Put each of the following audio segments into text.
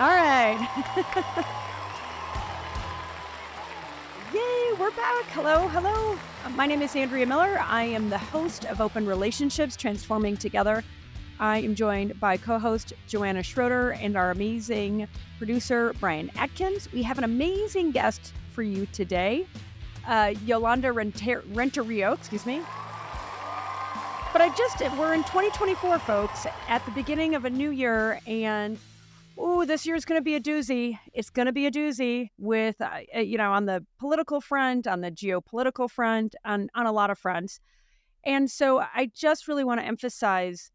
All right. Yay, we're back. Hello, hello. My name is Andrea Miller. I am the host of Open Relationships Transforming Together. I am joined by co host Joanna Schroeder and our amazing producer, Brian Atkins. We have an amazing guest for you today, uh, Yolanda Renter- Renteria, excuse me. But I just, we're in 2024, folks, at the beginning of a new year, and oh, this year is going to be a doozy. It's going to be a doozy with, uh, uh, you know, on the political front, on the geopolitical front, on, on a lot of fronts. And so I just really want to emphasize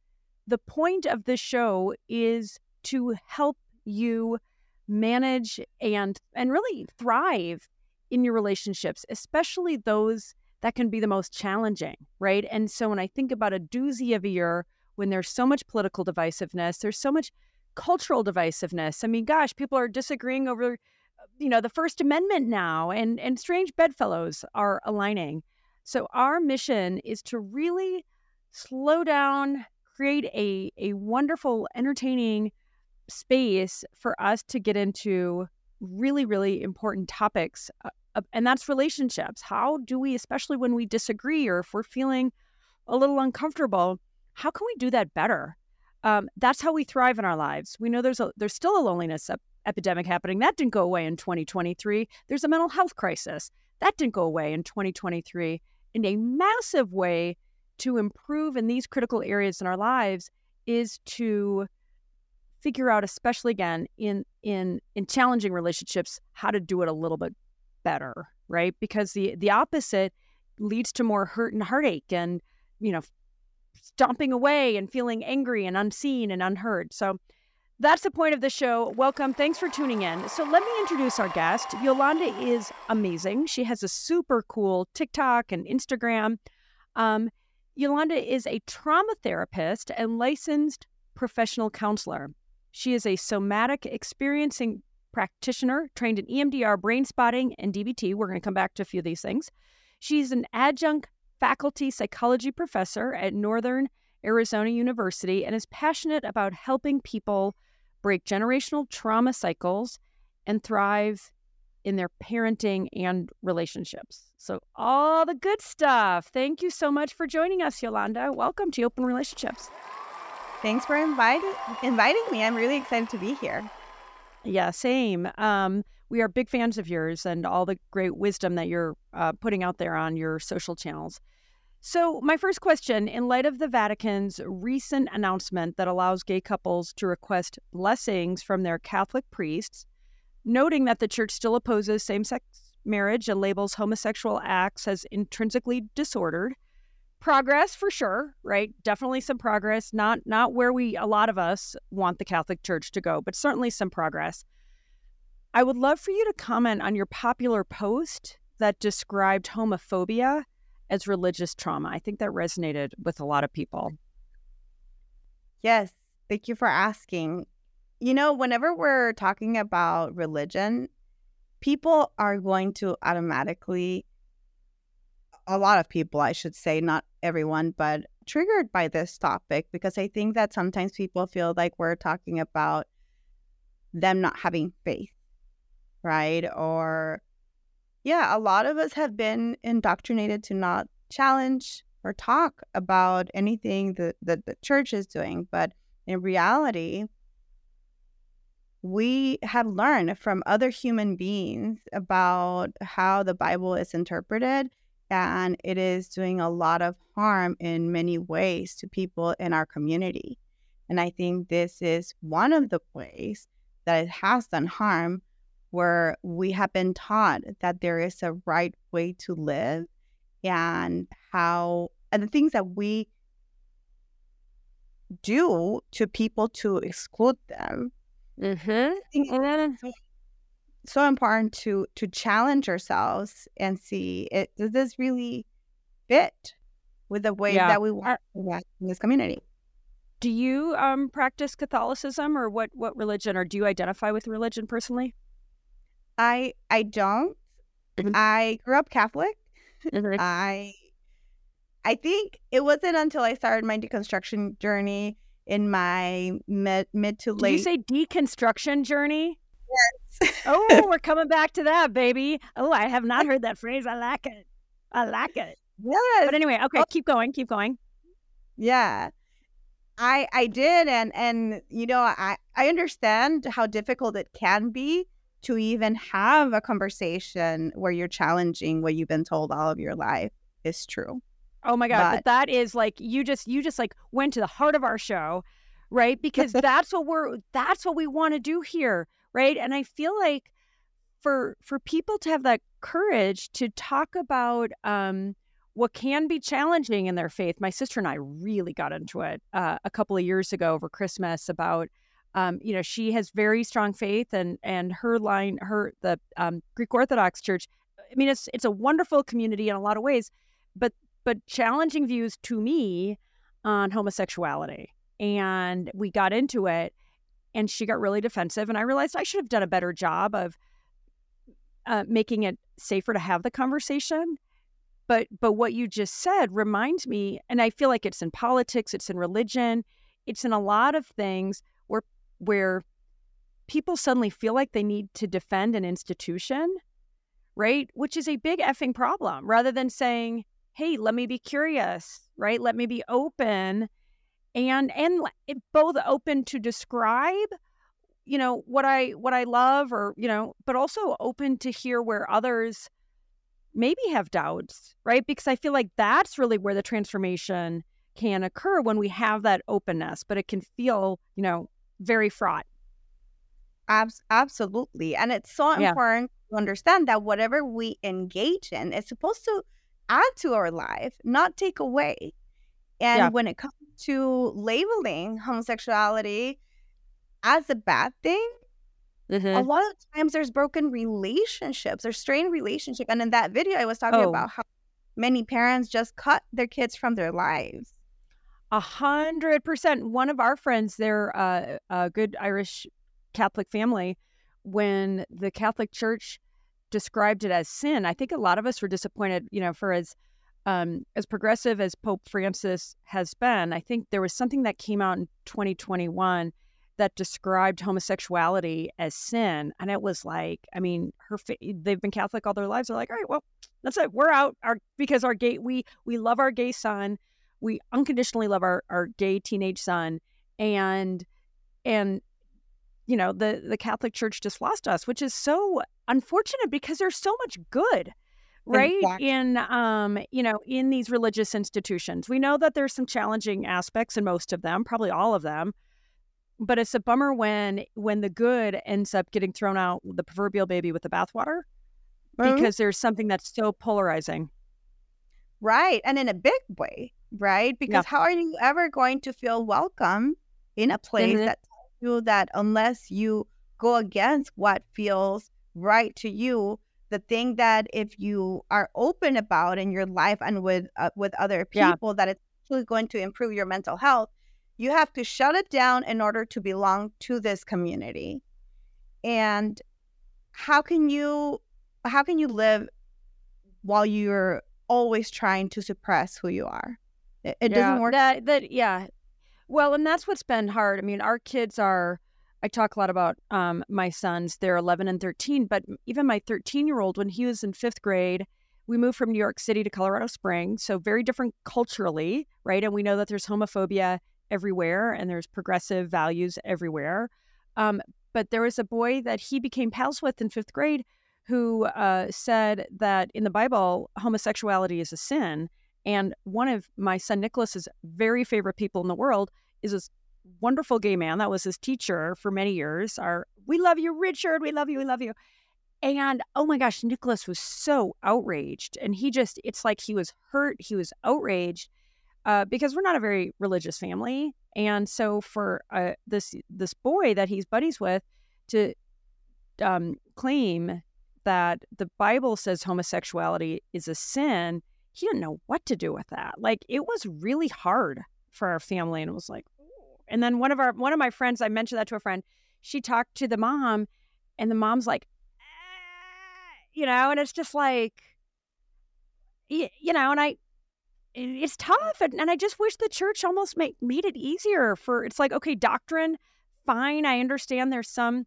the point of this show is to help you manage and and really thrive in your relationships, especially those that can be the most challenging, right? And so when I think about a doozy of a year, when there's so much political divisiveness, there's so much cultural divisiveness. I mean, gosh, people are disagreeing over, you know, the First Amendment now, and and strange bedfellows are aligning. So our mission is to really slow down, create a a wonderful, entertaining space for us to get into really, really important topics uh, and that's relationships. How do we, especially when we disagree or if we're feeling a little uncomfortable, how can we do that better? Um, that's how we thrive in our lives. We know there's a there's still a loneliness ep- epidemic happening. That didn't go away in 2023. There's a mental health crisis that didn't go away in 2023. In a massive way to improve in these critical areas in our lives is to figure out, especially again in in in challenging relationships, how to do it a little bit better, right? Because the the opposite leads to more hurt and heartache and, you know, stomping away and feeling angry and unseen and unheard. So that's the point of the show. Welcome. Thanks for tuning in. So let me introduce our guest. Yolanda is amazing. She has a super cool TikTok and Instagram. Um, Yolanda is a trauma therapist and licensed professional counselor. She is a somatic experiencing practitioner trained in EMDR, Brainspotting, and DBT. We're going to come back to a few of these things. She's an adjunct faculty psychology professor at Northern Arizona University and is passionate about helping people break generational trauma cycles and thrive in their parenting and relationships. So, all the good stuff. Thank you so much for joining us, Yolanda. Welcome to Open Relationships. Thanks for inviting inviting me. I'm really excited to be here. Yeah, same. Um, we are big fans of yours and all the great wisdom that you're uh, putting out there on your social channels. So, my first question in light of the Vatican's recent announcement that allows gay couples to request blessings from their Catholic priests, noting that the church still opposes same sex marriage and labels homosexual acts as intrinsically disordered, progress for sure right definitely some progress not not where we a lot of us want the catholic church to go but certainly some progress i would love for you to comment on your popular post that described homophobia as religious trauma. I think that resonated with a lot of people. Yes thank you for asking. You know whenever we're talking about religion people are going to automatically a lot of people, I should say, not everyone, but triggered by this topic because I think that sometimes people feel like we're talking about them not having faith, right? Or, yeah, a lot of us have been indoctrinated to not challenge or talk about anything that, that the church is doing. But in reality, we have learned from other human beings about how the Bible is interpreted and it is doing a lot of harm in many ways to people in our community. And I think this is one of the ways that it has done harm, where we have been taught that there is a right way to live and how, and the things that we do to people to exclude them. Mm-hmm so important to to challenge ourselves and see it does this really fit with the way yeah. that we want in this community do you um, practice catholicism or what what religion or do you identify with religion personally i i don't mm-hmm. i grew up catholic mm-hmm. i i think it wasn't until i started my deconstruction journey in my mid mid to late. Did you say deconstruction journey? Yes. oh, we're coming back to that, baby. Oh, I have not heard that phrase. I like it. I like it. Yes. But anyway, okay, oh. keep going, keep going. Yeah. I I did and and you know, I I understand how difficult it can be to even have a conversation where you're challenging what you've been told all of your life is true. Oh my god, but, but that is like you just you just like went to the heart of our show, right? Because that's what we're that's what we want to do here, right? And I feel like for for people to have that courage to talk about um what can be challenging in their faith. My sister and I really got into it uh, a couple of years ago over Christmas about um, you know, she has very strong faith, and and her line, her the um, Greek Orthodox Church. I mean, it's it's a wonderful community in a lot of ways, but but challenging views to me on homosexuality, and we got into it, and she got really defensive, and I realized I should have done a better job of uh, making it safer to have the conversation. But but what you just said reminds me, and I feel like it's in politics, it's in religion, it's in a lot of things where people suddenly feel like they need to defend an institution, right? Which is a big effing problem rather than saying, hey, let me be curious, right? Let me be open and and both open to describe you know what i what i love or you know but also open to hear where others maybe have doubts right because i feel like that's really where the transformation can occur when we have that openness but it can feel you know very fraught. Abs- absolutely. And it's so yeah. important to understand that whatever we engage in is supposed to add to our life, not take away. And yeah. when it comes to labeling homosexuality as a bad thing, mm-hmm. a lot of times there's broken relationships, there's strained relationship. And in that video, I was talking oh. about how many parents just cut their kids from their lives. A hundred percent. One of our friends, they're uh, a good Irish Catholic family. When the Catholic Church described it as sin, I think a lot of us were disappointed. You know, for as um, as progressive as Pope Francis has been, I think there was something that came out in 2021 that described homosexuality as sin, and it was like, I mean, her fa- they've been Catholic all their lives. They're like, all right, well, that's it. We're out. Our because our gay we we love our gay son we unconditionally love our, our gay teenage son and and you know the the catholic church just lost us which is so unfortunate because there's so much good right exactly. in um you know in these religious institutions we know that there's some challenging aspects in most of them probably all of them but it's a bummer when when the good ends up getting thrown out the proverbial baby with the bathwater mm-hmm. because there's something that's so polarizing right and in a big way right? Because yeah. how are you ever going to feel welcome in a place mm-hmm. that tells you that unless you go against what feels right to you, the thing that if you are open about in your life and with uh, with other people, yeah. that it's actually going to improve your mental health, you have to shut it down in order to belong to this community. And how can you how can you live while you're always trying to suppress who you are? It, it yeah, doesn't work. That, that yeah. Well, and that's what's been hard. I mean, our kids are. I talk a lot about um, my sons. They're 11 and 13, but even my 13 year old, when he was in fifth grade, we moved from New York City to Colorado Springs, so very different culturally, right? And we know that there's homophobia everywhere and there's progressive values everywhere. Um, but there was a boy that he became pals with in fifth grade who uh, said that in the Bible, homosexuality is a sin. And one of my son Nicholas's very favorite people in the world is this wonderful gay man that was his teacher for many years. Our we love you, Richard. We love you. We love you. And oh my gosh, Nicholas was so outraged, and he just it's like he was hurt. He was outraged uh, because we're not a very religious family, and so for uh, this this boy that he's buddies with to um, claim that the Bible says homosexuality is a sin he didn't know what to do with that. Like it was really hard for our family, and it was like, and then one of our one of my friends, I mentioned that to a friend. She talked to the mom, and the mom's like, ah, you know, and it's just like, you know, and I, it's tough. And, and I just wish the church almost made made it easier for it's like, okay, doctrine, fine. I understand there's some,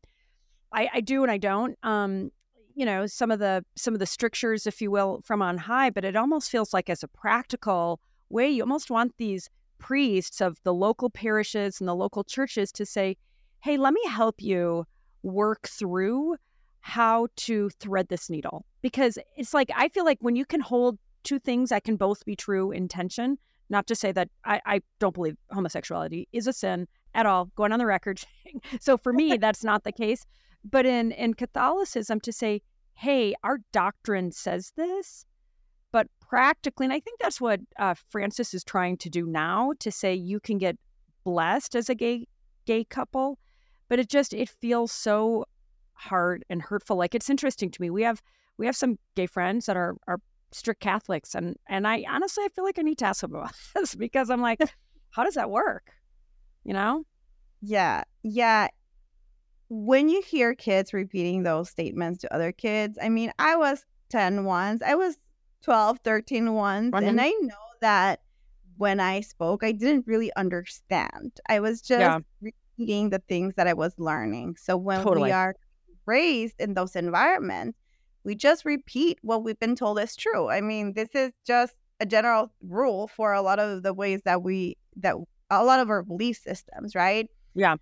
I, I do and I don't. Um, you know, some of the some of the strictures, if you will, from on high, but it almost feels like as a practical way, you almost want these priests of the local parishes and the local churches to say, hey, let me help you work through how to thread this needle. Because it's like, I feel like when you can hold two things that can both be true in tension. Not to say that I, I don't believe homosexuality is a sin at all, going on the record. so for me, that's not the case. But in, in Catholicism, to say, hey, our doctrine says this, but practically, and I think that's what uh, Francis is trying to do now to say you can get blessed as a gay gay couple, but it just it feels so hard and hurtful. Like it's interesting to me. We have we have some gay friends that are are strict Catholics, and and I honestly I feel like I need to ask them about this because I'm like, how does that work? You know? Yeah, yeah. When you hear kids repeating those statements to other kids, I mean, I was 10 once, I was 12, 13 once, mm-hmm. and I know that when I spoke, I didn't really understand. I was just yeah. repeating the things that I was learning. So when totally. we are raised in those environments, we just repeat what we've been told is true. I mean, this is just a general rule for a lot of the ways that we that a lot of our belief systems, right? Yeah.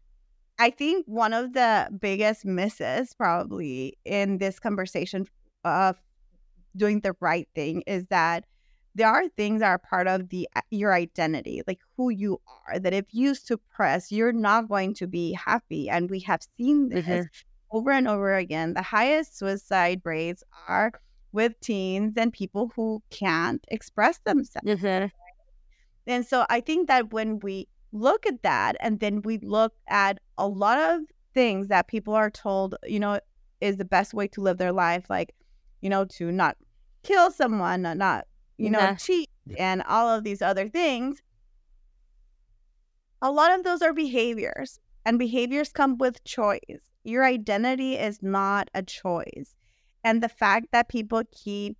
I think one of the biggest misses probably in this conversation of doing the right thing is that there are things that are part of the uh, your identity, like who you are. That if you suppress, you're not going to be happy. And we have seen this mm-hmm over and over again, the highest suicide rates are with teens and people who can't express themselves. Mm-hmm. And so I think that when we look at that and then we look at a lot of things that people are told, you know, is the best way to live their life, like, you know, to not kill someone, uh, not, you know, yeah. cheat and all of these other things. A lot of those are behaviors, and behaviors come with choice. Your identity is not a choice. And the fact that people keep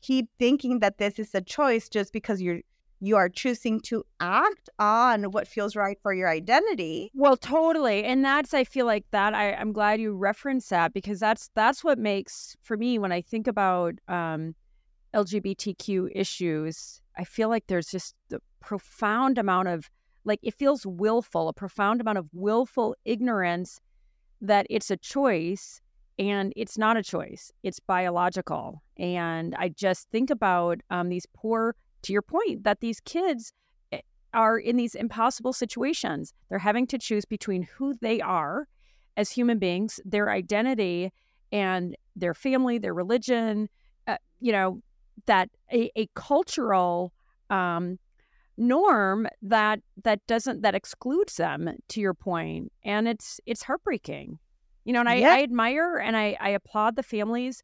keep thinking that this is a choice just because you're you are choosing to act on what feels right for your identity. Well, totally. And that's I feel like that I, I'm glad you referenced that because that's that's what makes for me when I think about um LGBTQ issues, I feel like there's just a profound amount of like it feels willful, a profound amount of willful ignorance that it's a choice and it's not a choice, it's biological. And I just think about um, these poor, to your point, that these kids eh, are in these impossible situations. They're having to choose between who they are as human beings, their identity, and their family, their religion, uh, you know, that a, a cultural um, norm that that doesn't that excludes them to your point and it's it's heartbreaking you know and i, I admire and I, I applaud the families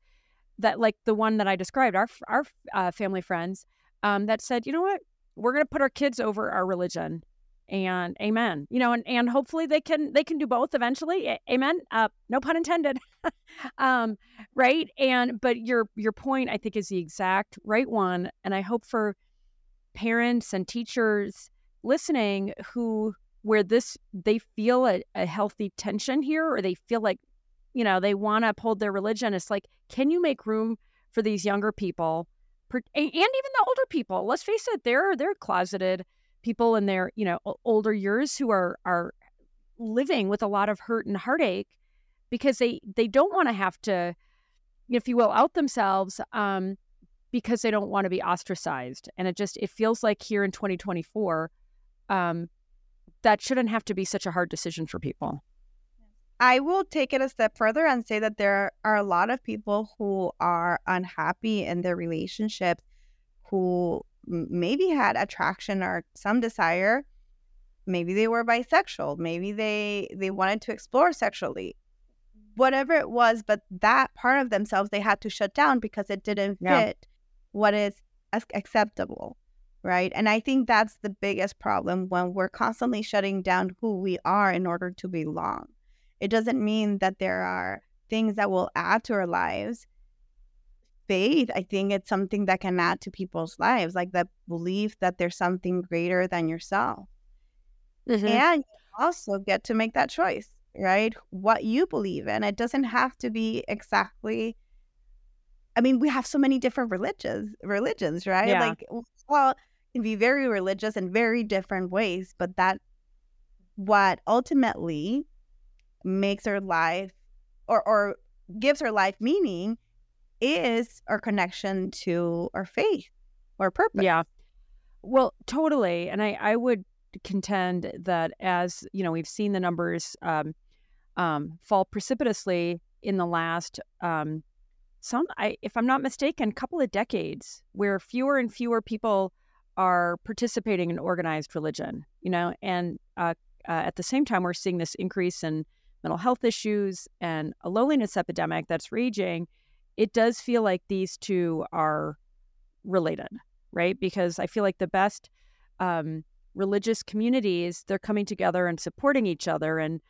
that like the one that i described our our uh, family friends um, that said you know what? We're going to put our kids over our religion and amen. You know and, and hopefully they can they can do both eventually amen uh, no pun intended um, right? And but your your point i think is the exact right one and i hope for parents and teachers listening who where this they feel a, a healthy tension here or they feel like you know they want to uphold their religion it's like can you make room for these younger people and even the older people let's face it they're they're closeted people in their you know older years who are are living with a lot of hurt and heartache because they they don't want to have to if you will out themselves um because they don't want to be ostracized. And it just it feels like here in 2024, um, that shouldn't have to be such a hard decision for people. I will take it a step further and say that there are a lot of people who are unhappy in their relationships who maybe had attraction or some desire maybe they were bisexual maybe they they wanted to explore sexually whatever it was but that part of themselves they had to shut down because it didn't fit yeah what is acceptable, right? And I think that's the biggest problem when we're constantly shutting down who we are in order to belong. It doesn't mean that there are things that will add to our lives faith, I think it's something that can add to people's lives, like that belief that there's something greater than yourself. Mm-hmm. And you also get to make that choice, right? What you believe in. It doesn't have to be exactly I mean, we have so many different religions, religions, right? Yeah. Like well, can be very religious in very different ways, but that what ultimately makes her life or or gives her life meaning is our connection to our faith or purpose. Yeah. Well, totally. And I, I would contend that as, you know, we've seen the numbers um, um, fall precipitously in the last um, some I if I'm not mistaken, couple of decades where fewer and fewer people are participating in organized religion, you know, and uh, uh, at the same time, we're seeing this increase in mental health issues and a loneliness epidemic that's raging. It does feel like these two are related, right? Because I feel like the best um, religious communities they're coming together and supporting each other and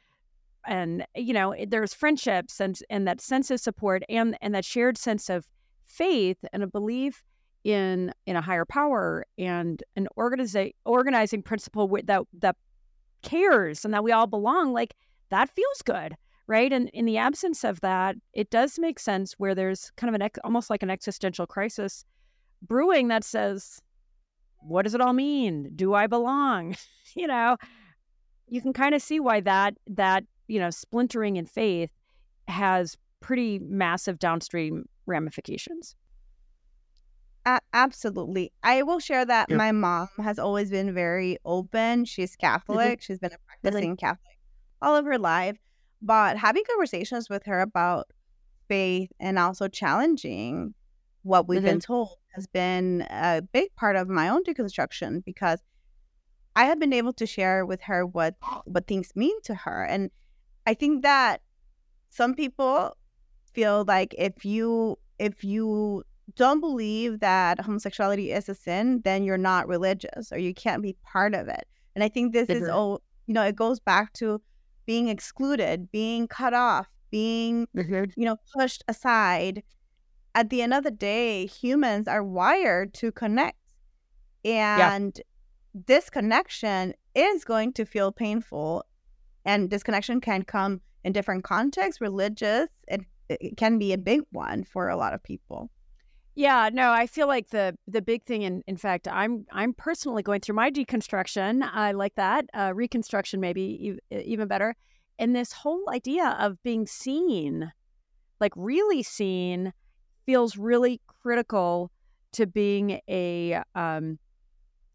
and you know there's friendships and and that sense of support and and that shared sense of faith and a belief in in a higher power and an organizing organizing principle that that cares and that we all belong like that feels good right and in the absence of that it does make sense where there's kind of an ex- almost like an existential crisis brewing that says what does it all mean do i belong you know you can kind of see why that that you know splintering in faith has pretty massive downstream ramifications a- absolutely. I will share that yep. my mom has always been very open. She's mm-hmm. Catholic. She's been a practicing Catholic all of her life. But having conversations with her about faith and also challenging what we've mm-hmm. been told has been a big part of my own deconstruction because I have been able to share with her what what things mean to her. And I think that some people feel like if you if you don't believe that homosexuality is a sin, then you're not religious or you can't be part of it. And I think this mm-hmm. is all, you know, it goes back to being excluded, being cut off, being, mm-hmm. you know, pushed aside. At the end of the day, humans are wired to connect. And yeah. this connection is going to feel painful. And disconnection can come in different contexts, religious, and it can be a big one for a lot of people. Yeah, no, I feel like the the big thing, and in, in fact, I'm I'm personally going through my deconstruction. I like that uh, reconstruction, maybe even better. And this whole idea of being seen, like really seen, feels really critical to being a um,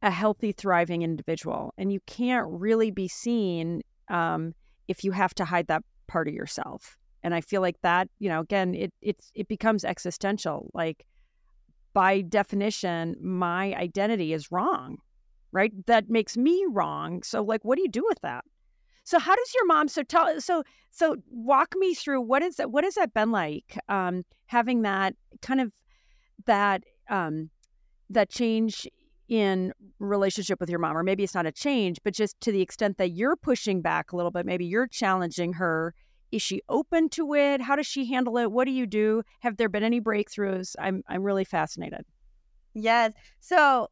a healthy, thriving individual. And you can't really be seen um, if you have to hide that part of yourself. And I feel like that, you know, again, it it's it becomes existential, like by definition, my identity is wrong, right? That makes me wrong. So, like, what do you do with that? So, how does your mom? So, tell. So, so walk me through what is that? What has that been like? Um, having that kind of that um, that change in relationship with your mom, or maybe it's not a change, but just to the extent that you're pushing back a little bit, maybe you're challenging her is she open to it? How does she handle it? What do you do? Have there been any breakthroughs? I'm I'm really fascinated. Yes. So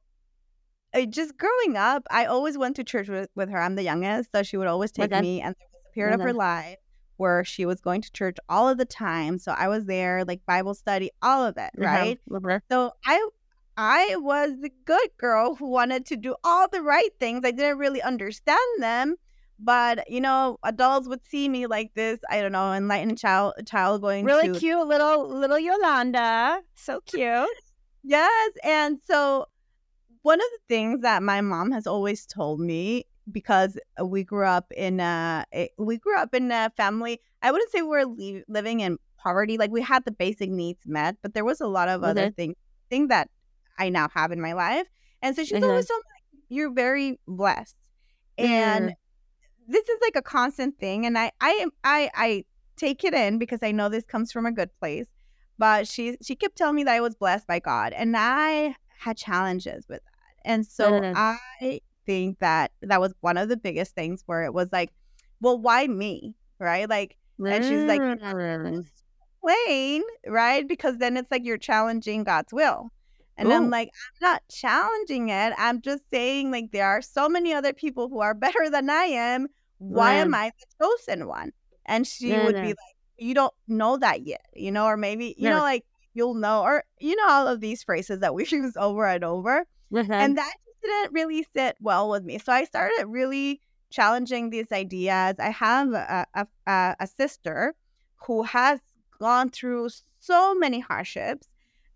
just growing up, I always went to church with, with her. I'm the youngest, so she would always take me. And there was a period of her life where she was going to church all of the time. So I was there, like Bible study, all of it, right? Mm-hmm. So I I was the good girl who wanted to do all the right things. I didn't really understand them, but you know, adults would see me like this. I don't know, enlightened child, child going really to... cute, little little Yolanda, so cute. yes, and so one of the things that my mom has always told me because we grew up in a we grew up in a family. I wouldn't say we're li- living in poverty. Like we had the basic needs met, but there was a lot of mm-hmm. other things thing that I now have in my life. And so she's mm-hmm. always told me, "You're very blessed." And mm-hmm this is like a constant thing and I I I I take it in because I know this comes from a good place. But she she kept telling me that I was blessed by God and I had challenges with that. And so mm-hmm. I think that that was one of the biggest things where it was like, well, why me? Right? Like and she's like complain, right? Because then it's like you're challenging God's will. And Ooh. I'm like, I'm not challenging it. I'm just saying, like, there are so many other people who are better than I am. Why am I the chosen one? And she would be like, You don't know that yet, you know, or maybe, you know, like you'll know, or you know, all of these phrases that we use over and over. Mm-hmm. And that didn't really sit well with me. So I started really challenging these ideas. I have a, a, a sister who has gone through so many hardships,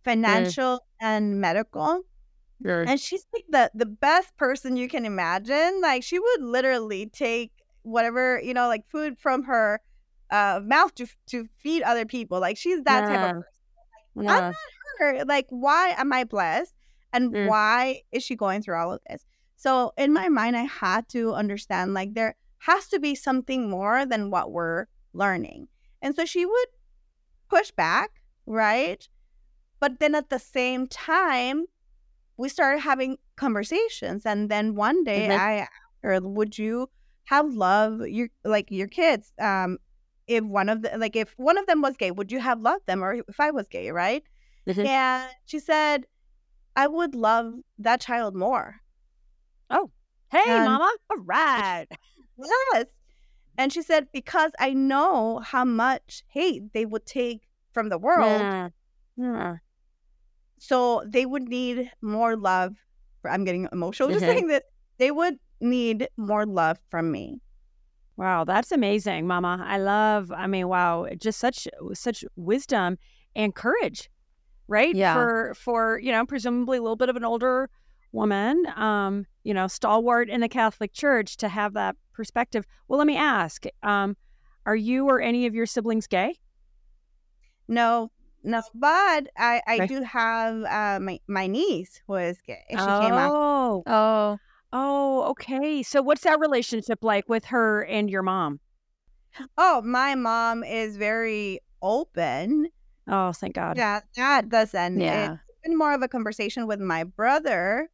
financial mm. and medical. Sure. And she's like the the best person you can imagine. Like she would literally take whatever, you know, like food from her uh, mouth to to feed other people. Like she's that yeah. type of person. Like, yeah. I'm not her. Like, why am I blessed? And mm. why is she going through all of this? So in my mind, I had to understand like there has to be something more than what we're learning. And so she would push back, right? But then at the same time, we started having conversations. And then one day mm-hmm. I asked her, Would you have love your like your kids? Um, if one of the like if one of them was gay, would you have loved them or if I was gay, right? Mm-hmm. And she said, I would love that child more. Oh, hey, and, mama. All right. Yes. And she said, because I know how much hate they would take from the world. Yeah. Yeah. So they would need more love. I'm getting emotional just mm-hmm. saying that they would need more love from me. Wow, that's amazing, Mama. I love. I mean, wow, just such such wisdom and courage, right? Yeah. For for you know, presumably a little bit of an older woman, um, you know, stalwart in the Catholic Church to have that perspective. Well, let me ask: um, Are you or any of your siblings gay? No, no, but I I do have uh, my my niece who is gay. She oh. came out. Oh, oh, oh. Okay. So, what's that relationship like with her and your mom? Oh, my mom is very open. Oh, thank God. Yeah, that doesn't. Yeah. It's been more of a conversation with my brother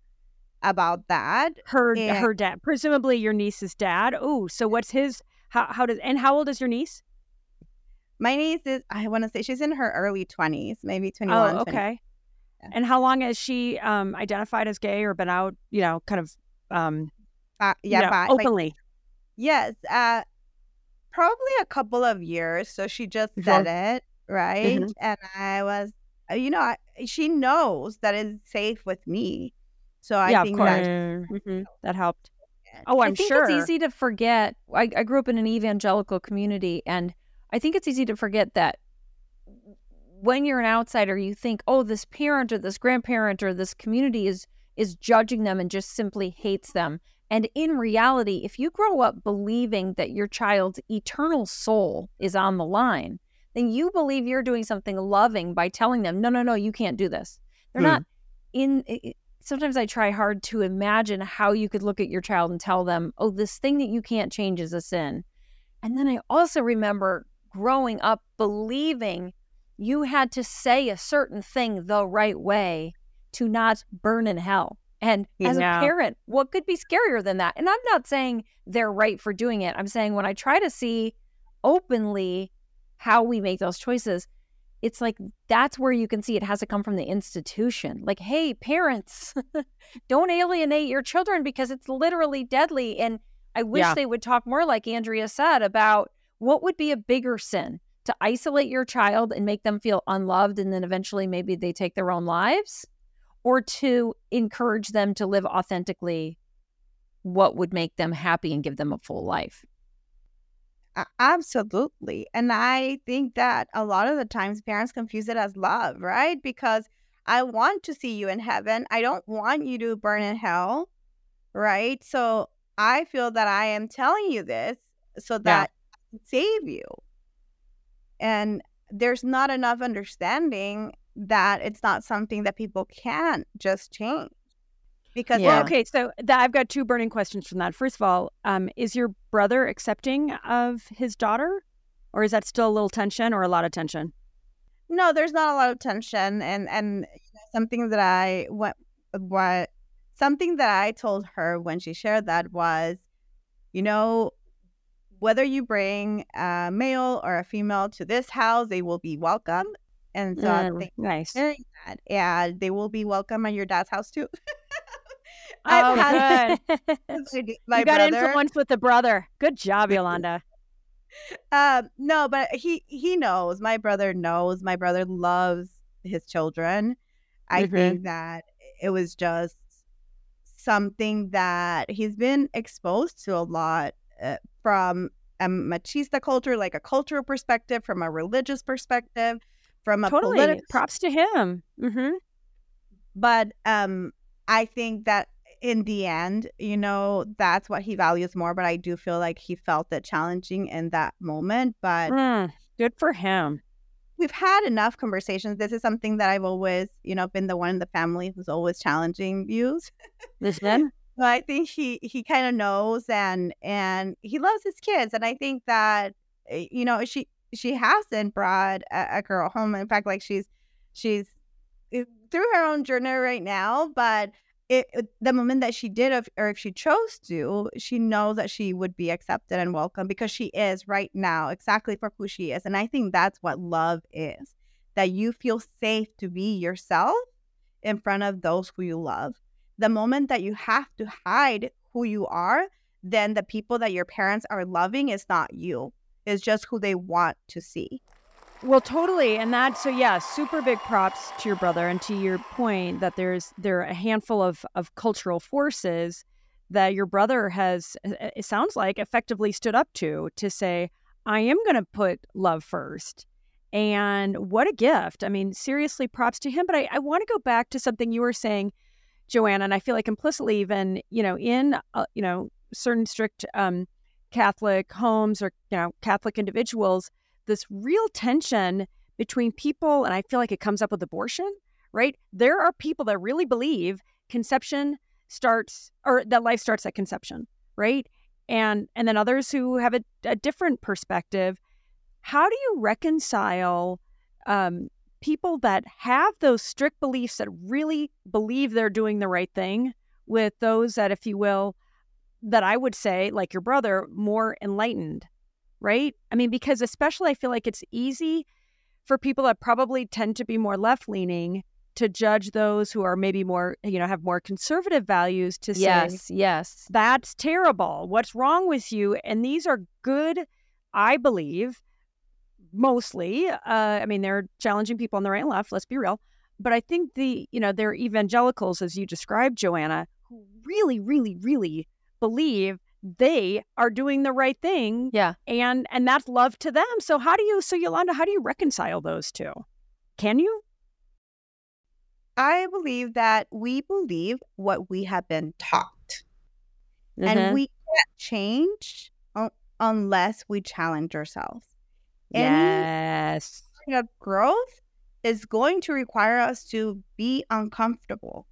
about that. Her and, her dad, presumably your niece's dad. Oh, so what's his? How how does and how old is your niece? My niece is I want to say she's in her early twenties, maybe twenty one. Oh, okay. Yeah. And how long has she um, identified as gay or been out? You know, kind of um, uh, yeah, you know, openly. Like, yes, uh, probably a couple of years. So she just said it right, mm-hmm. and I was, uh, you know, I, she knows that it's safe with me. So I yeah, think that mm-hmm. that helped. Oh, I'm I think sure. it's easy to forget. I, I grew up in an evangelical community, and I think it's easy to forget that when you're an outsider, you think, "Oh, this parent or this grandparent or this community is is judging them and just simply hates them." And in reality, if you grow up believing that your child's eternal soul is on the line, then you believe you're doing something loving by telling them, "No, no, no, you can't do this." They're mm. not in sometimes I try hard to imagine how you could look at your child and tell them, oh, this thing that you can't change is a sin. And then I also remember growing up believing you had to say a certain thing the right way to not burn in hell. And as a parent, what could be scarier than that? And I'm not saying they're right for doing it. I'm saying when I try to see openly how we make those choices, it's like that's where you can see it has to come from the institution. Like, hey, parents, don't alienate your children because it's literally deadly. And I wish yeah. they would talk more, like Andrea said, about what would be a bigger sin to isolate your child and make them feel unloved, and then eventually maybe they take their own lives, or to encourage them to live authentically what would make them happy and give them a full life. Absolutely. And I think that a lot of the times parents confuse it as love, right? Because I want to see you in heaven. I don't want you to burn in hell, right? So I feel that I am telling you this so that yeah. I can save you. And there's not enough understanding that it's not something that people can just change because yeah. well, okay so i've got two burning questions from that first of all um, is your brother accepting of his daughter or is that still a little tension or a lot of tension no there's not a lot of tension and and something that i what what something that i told her when she shared that was you know whether you bring a male or a female to this house, they will be welcome. And so Mm, nice. that, and they will be welcome at your dad's house too. Oh, had good. my- you got brother. influence with the brother. Good job, Yolanda. Um, no, but he he knows. My brother knows. My brother loves his children. I Mhm. think that it was just something that he's been exposed to a lot uh, from a machista culture, like a cultural perspective, from a religious perspective, from a Totally. political. Props to him. hmm But um, I think that in the end, you know, that's what he values more. But I do feel like he felt it challenging in that moment. But Mm, good for him. we've had enough conversations. This is something that I've always, you know, been the one in the family who's always challenging views. Listen. So I think he he kind of knows and and he loves his kids, and I think that eh, you know she she hasn't brought a, a girl home. In fact, like she's she's eh, through her own journey right now, but. It, it- the moment that she did, if, or if she chose to, she knows that she would be accepted and welcome because she is right now exactly for who she is. And I think that's what love is that you feel safe to be yourself in front of those who you love the moment that you have to hide who you are, then the people that your parents are loving is not you. It's just who they want to see. Well, totally, and that so yeah, super big props to your brother, and to your point that there's there are a handful of of cultural forces that your brother has. uh, It sounds like effectively stood up to to say, I am going to put love first. And what a gift! I mean, seriously, props to him. But I, I want to go back to something you were saying, Joanna, and I feel like implicitly, even you know, in uh, you know certain strict um, Catholic homes or you know Catholic individuals this real tension between people and i feel like it comes up with abortion right? There are people that really believe conception starts or that life starts at conception right? And and then others who have a, a different perspective. How do you reconcile um, people that have those strict beliefs that really believe they're doing the right thing with those that if you will that i would say like your brother more enlightened right? I mean, because especially I feel like it's easy for people that probably tend to be more left leaning to judge those who are maybe more, you know, have more conservative values to say, Yes, yes. that's terrible. What's wrong with you? And these are good, I believe, mostly. Uh, I mean, they're challenging people on the right and left, let's be real. But I think the, you know, they're evangelicals, as you described, Joanna, who really, really, really believe they are doing the right thing Yeah. and and that's love to them so how do you so yolanda how do you reconcile those two can you I believe that we believe what we have been taught, Mhm. and we can't change unless we challenge ourselves. Any yes kind of growth is going to require us to be uncomfortable.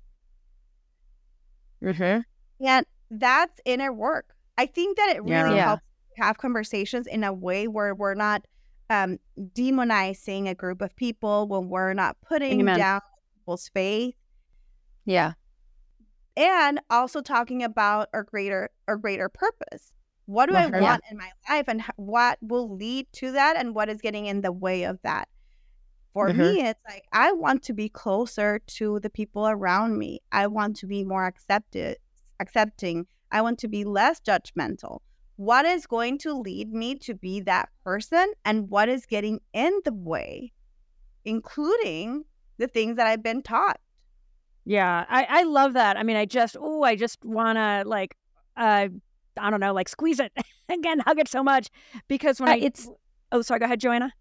Mhm. And that's inner work. I think that it really. Yeah. helps have conversations in a way where we're not um, demonizing a group of people, when we're not putting Amen. down people's faith, Yeah. and also talking about our greater our greater purpose. What do I. Yeah. want in my life, and what will lead to that, and what is getting in the way of that? For Mhm. me, it's like I want to be closer to the people around me. I want to be more accepted, accepting. I want to be less judgmental. What is going to lead me to be that person, and what is getting in the way, including the things that I've been taught. yeah i i love that i mean i just oh i just want to like uh i don't know like squeeze it again hug it so much because when Uh, i it's oh sorry go ahead joanna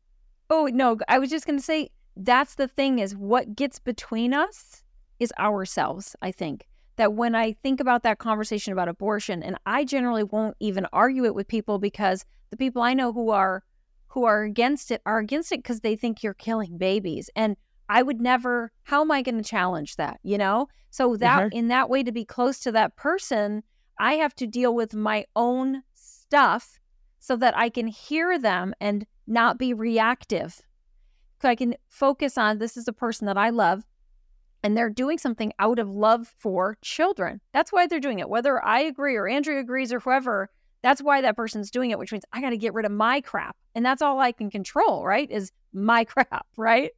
Oh no, I was just going to say that's the thing is what gets between us is ourselves, I think. That when I think about that conversation about abortion and I generally won't even argue it with people because the people I know who are who are against it are against it because they think you're killing babies and I would never how am I going to challenge that, you know? So that in that way to be close to that person, I have to deal with my own stuff so that I can hear them and not be reactive. So I can focus on this is a person that I love and they're doing something out of love for children. That's why they're doing it. Whether I agree or Andrea agrees or whoever, that's why that person's doing it, which means I got to get rid of my crap. And that's all I can control, right? Is my crap, right?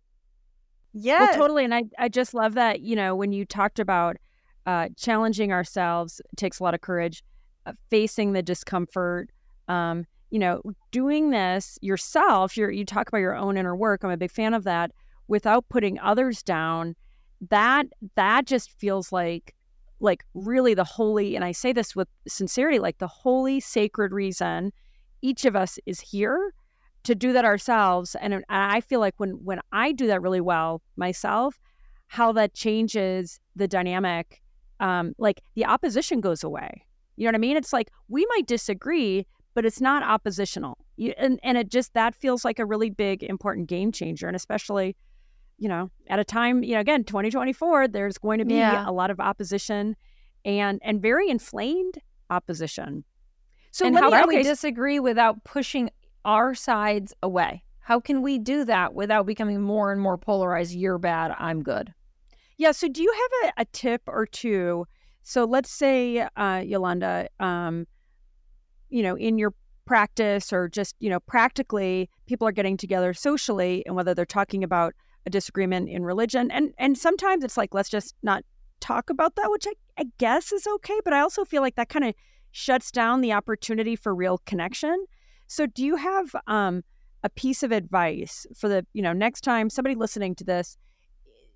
Yeah. Well, totally. And I, I just love that, you know, when you talked about uh, challenging ourselves takes a lot of courage, uh, facing the discomfort, um, you know, doing this yourself. You're, you talk about your own inner work. I'm a big fan of that without putting others down. That, that just feels like like really the holy, and I say this with sincerity, like the holy, sacred reason each of us is here to do that ourselves. And I feel like when when I do that really well myself, how that changes the dynamic. Um, like the opposition goes away. You know what I mean? It's like we might disagree, but it's not oppositional. You, and and it just that feels like a really big important game changer, and especially you know, at a time, you know, again, 2024, there's going to be yeah. a lot of opposition and and very inflamed opposition. So and how can we disagree without pushing our sides away? How can we do that without becoming more and more polarized? You're bad, I'm good. Yeah. So do you have a, a tip or two? So let's say, uh, Yolanda, um, you know, in your practice or just, you know, practically, people are getting together socially, and whether they're talking about a disagreement in religion. And and sometimes it's like let's just not talk about that, which I, I guess is okay. But I also feel like that kind of shuts down the opportunity for real connection. So do you have um, a piece of advice for the, you know, next time somebody listening to this,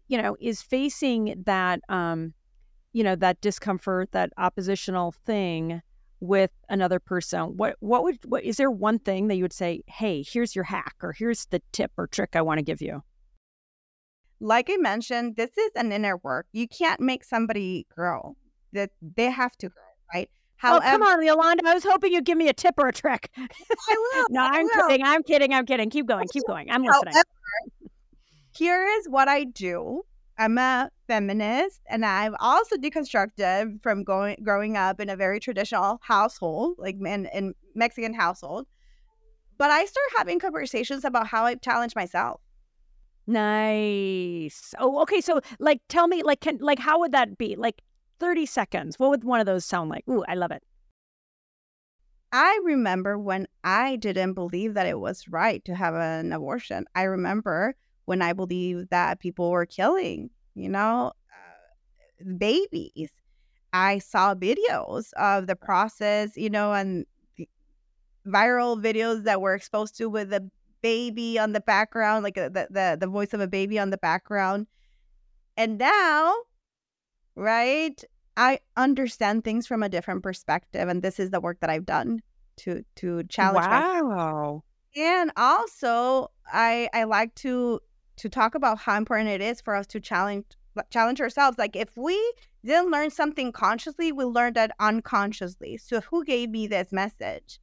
you know, is facing that um, you know, that discomfort, that oppositional thing with another person what what would what is there one thing that you would say hey here's your hack or here's the tip or trick i want to give you like I mentioned, this is an inner work. You can't make somebody grow. That they have to grow, right? However, oh, come on, Yolanda. I was hoping you'd give me a tip or a trick. I will. no, I'm kidding. I'm kidding. I'm kidding. Keep going. Keep going. I'm listening. However, here is what I do. I'm a feminist, and I'm also deconstructed from going growing up in a very traditional household, like in, in Mexican household. But I start having conversations about how I challenge myself Nice. Oh, okay. So, like, tell me, like, can, like, how would that be? Like, 30 seconds. What would one of those sound like? Ooh, I love it. I remember when I didn't believe that it was right to have an abortion. I remember when I believe that people were killing, you know, uh, babies. I saw videos of the process, you know, and viral videos that were exposed to with the baby on the background, like uh, the, the the voice of a baby on the background. And now, right, I understand things from a different perspective, and this is the work that I've done to to challenge. Wow. And also, I I like to to talk about how important it is for us to challenge challenge ourselves. Like if we didn't learn something consciously, we learned it unconsciously. So who gave me this message?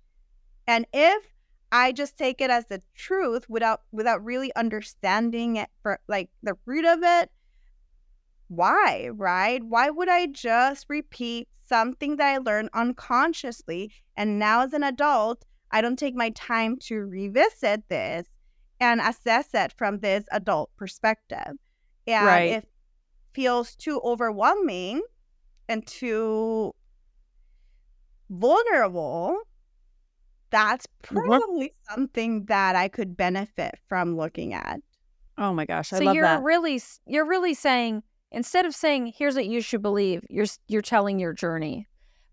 And if I just take it as the truth without without really understanding it for like the root of it. Why, right? Why would I just repeat something that I learned unconsciously and now as an adult, I don't take my time to revisit this and assess it from this adult perspective. And right. it feels too overwhelming and too vulnerable that's probably something that I could benefit from looking at. Oh my gosh, I so love you're that. really you're really saying instead of saying here's what you should believe, you're you're telling your journey.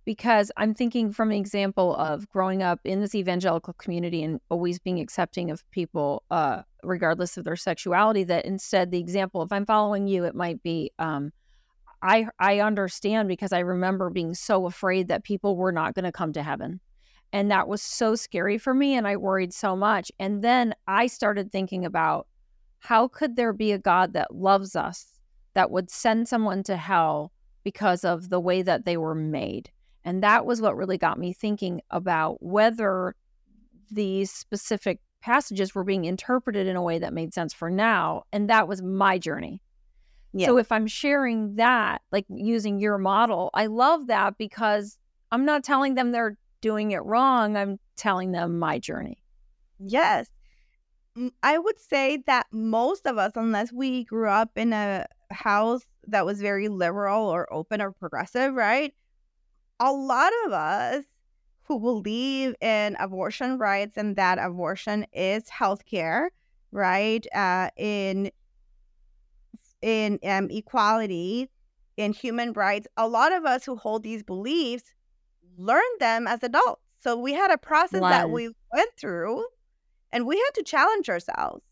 Because I'm thinking from an example of growing up in this evangelical community and always being accepting of people, uh, regardless of their sexuality. That instead, the example, if I'm following you, it might be, um, I I understand because I remember being so afraid that people were not going to come to heaven and that was so scary for me. And I worried so much. And then I started thinking about how could there be a God that loves us that would send someone to hell because of the way that they were made? And that was what really got me thinking about whether these specific passages were being interpreted in a way that made sense for now. And that was my journey. Yeah. So if I'm sharing that, like using your model, I love that because I'm not telling them they're doing it wrong. I'm telling them my journey. Yes. I would say that most of us, unless we grew up in a house that was very liberal or open or progressive, right? A lot of us who believe in abortion rights and that abortion is healthcare, right? Uh, in in um, equality, in human rights. A lot of us who hold these beliefs learned them as adults. So we had a process that we went through, and we had to challenge ourselves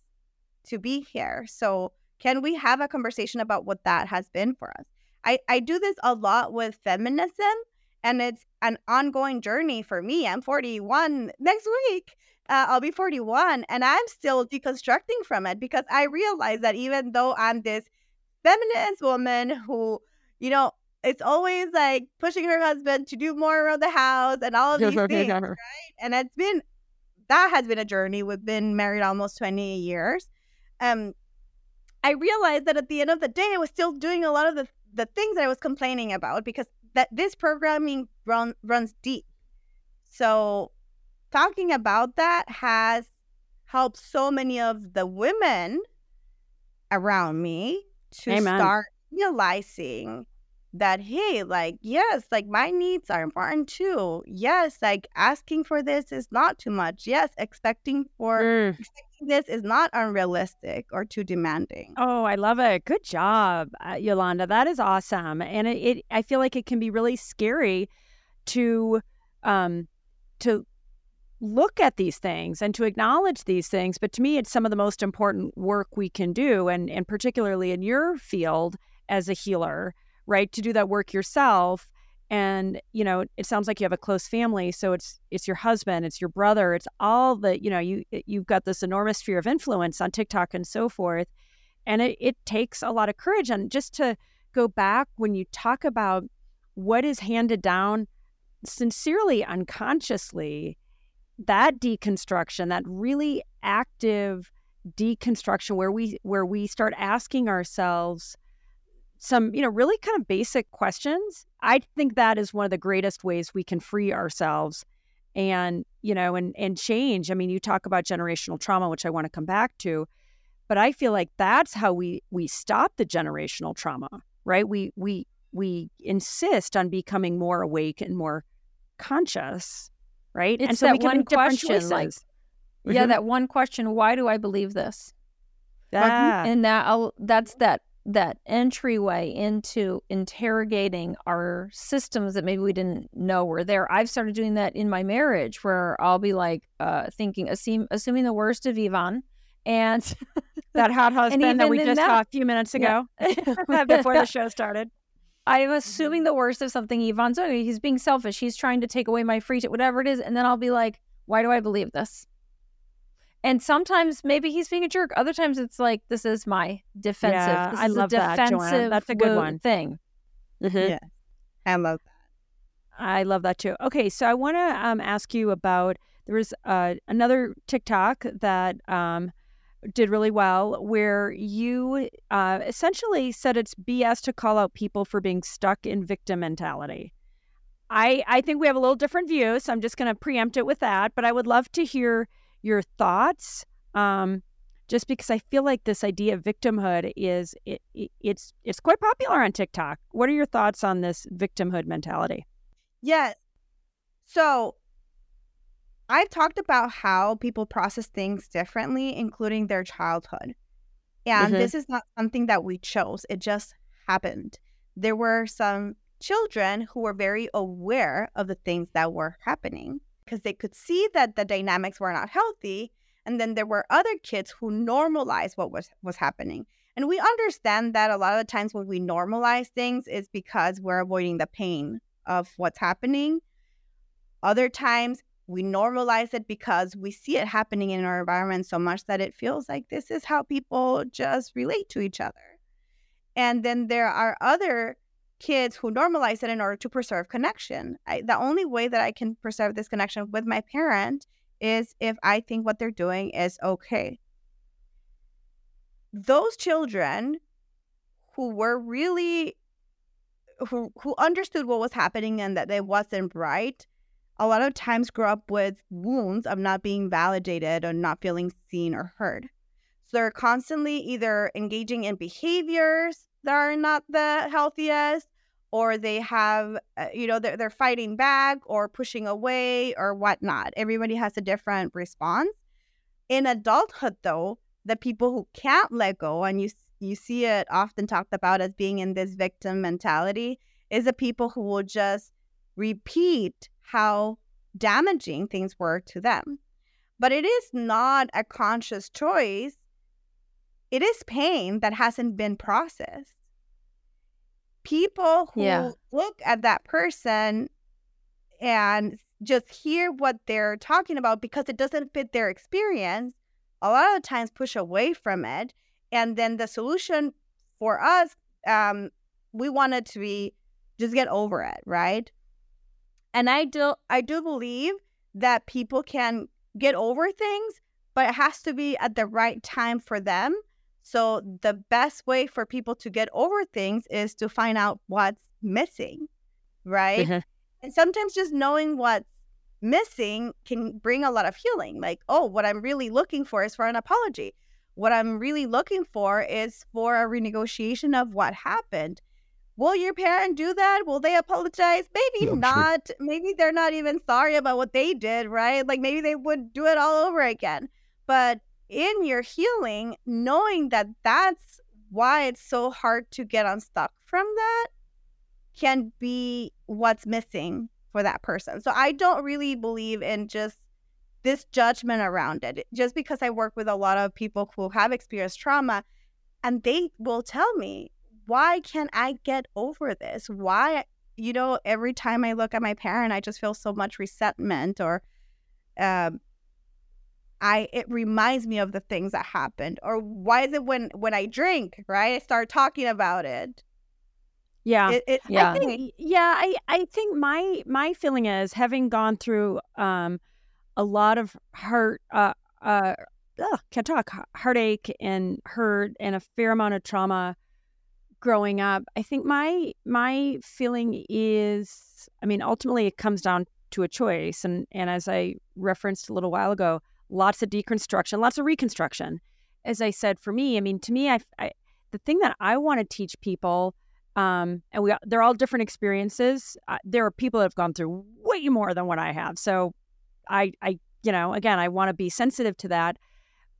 to be here. So can we have a conversation about what that has been for us? I, I do this a lot with feminism and it's an ongoing journey for me. I'm 41 next week. Uh, I'll be 41 and I'm still deconstructing from it because I realize that even though I'm this feminist woman who, you know, it's always like pushing her husband to do more around the house and all of these things, right? And it's been that has been a journey. We've been married almost 20 years. Um, I realized that at the end of the day, I was still doing a lot of the, the things that I was complaining about because that this programming run, runs deep. So talking about that has helped so many of the women around me to Amen. start realizing that hey like yes like my needs are important too. Yes like asking for this is not too much. Yes expecting for mm. expecting this is not unrealistic or too demanding. Oh i love it. Good job uh, yolanda. That is awesome and it, it i feel like it can be really scary to um to look at these things and to acknowledge these things but to me it's some of the most important work we can do and and particularly in your field as a healer right to do that work yourself and you know it sounds like you have a close family so it's it's your husband it's your brother it's all the you know you you've got this enormous sphere of influence on tiktok and so forth and it, it takes a lot of courage and just to go back when you talk about what is handed down sincerely unconsciously that deconstruction that really active deconstruction where we where we start asking ourselves some, you know, really kind of basic questions. I think that is one of the greatest ways we can free ourselves and, you know, and and change. I mean, you talk about generational trauma, which I want to come back to, but I feel like that's how we we stop the generational trauma, right? We we we insist on becoming more awake and more conscious, right? It's and so that we can one question, like, mm-hmm. yeah, that one question: Why do I believe this? Yeah. and that that's that that entryway into interrogating our systems that maybe we didn't know were there. I've started doing that in my marriage where I'll be like uh, thinking, assume, assuming the worst of Yvonne and that hot husband that we just that, saw a few minutes ago yeah. before the show started. I'm assuming the worst of something Yvonne's doing. He's being selfish. He's trying to take away my free time, whatever it is. And then I'll be like, why do I believe this? And sometimes maybe he's being a jerk. Other times it's like this is my defensive. Yeah, this I love that, Joanne. That's a good one thing. Mm-hmm. Yeah, I love that. I love that too. Okay, so I want to um, ask you about there was uh, another TikTok that um, did really well where you uh, essentially said it's BS to call out people for being stuck in victim mentality. I I think we have a little different view, so I'm just going to preempt it with that. But I would love to hear your thoughts. Um, just because I feel like this idea of victimhood is it, it, it's it's quite popular on TikTok. What are your thoughts on this victimhood mentality? Yes. So I've talked about how people process things differently, including their childhood. And mm-hmm. this is not something that we chose, it just happened. There were some children who were very aware of the things that were happening because they could see that the dynamics were not healthy. And then there were other kids who normalized what was, was happening. And we understand that a lot of the times when we normalize things is because we're avoiding the pain of what's happening. Other times we normalize it because we see it happening in our environment so much that it feels like this is how people just relate to each other. And then there are other kids who normalize it in order to preserve connection. I, the only way that I can preserve this connection with my parent is if I think what they're doing is okay. Those children who were really who who understood what was happening and that it wasn't right a lot of times grow up with wounds of not being validated or not feeling seen or heard. So they're constantly either engaging in behaviors that are not the healthiest or they have, uh, you know, they're, they're fighting back or pushing away or whatnot. Everybody has a different response. In adulthood, though, the people who can't let go, and you you see it often talked about as being in this victim mentality, is the people who will just repeat how damaging things were to them. But it is not a conscious choice. It is pain that hasn't been processed. People who Yeah. look at that person and just hear what they're talking about because it doesn't fit their experience, a lot of times push away from it. And then the solution for us, um, we wanted to be just get over it, right? And I do I do believe that people can get over things, but it has to be at the right time for them. So the best way for people to get over things is to find out what's missing, right? Mhm. And sometimes just knowing what's missing can bring a lot of healing. Like, oh, what I'm really looking for is for an apology. What I'm really looking for is for a renegotiation of what happened. Will your parent do that? Will they apologize? Maybe Yeah, I'm sure. not. Maybe they're not even sorry about what they did, right? Like maybe they would do it all over again. But in your healing, knowing that that's why it's so hard to get unstuck from that can be what's missing for that person. So I don't really believe in just this judgment around it. Just because I work with a lot of people who have experienced trauma and they will tell me, why can't I get over this? Why, you know, every time I look at my parent, I just feel so much resentment or um I it reminds me of the things that happened. Or why is it when when I drink, right? I start talking about it. Yeah. It, it Yeah. I think yeah, I I think my my feeling is having gone through um a lot of heart uh uh ugh, can't talk heartache and hurt and a fair amount of trauma growing up. I think my my feeling is I mean ultimately it comes down to a choice and and as I referenced a little while ago, lots of deconstruction, lots of reconstruction. As I said for me, I mean to me I, I the thing that I want to teach people um, and we they're all different experiences. Uh, there are people that have gone through way more than what I have, so I, I, you know, again, I want to be sensitive to that.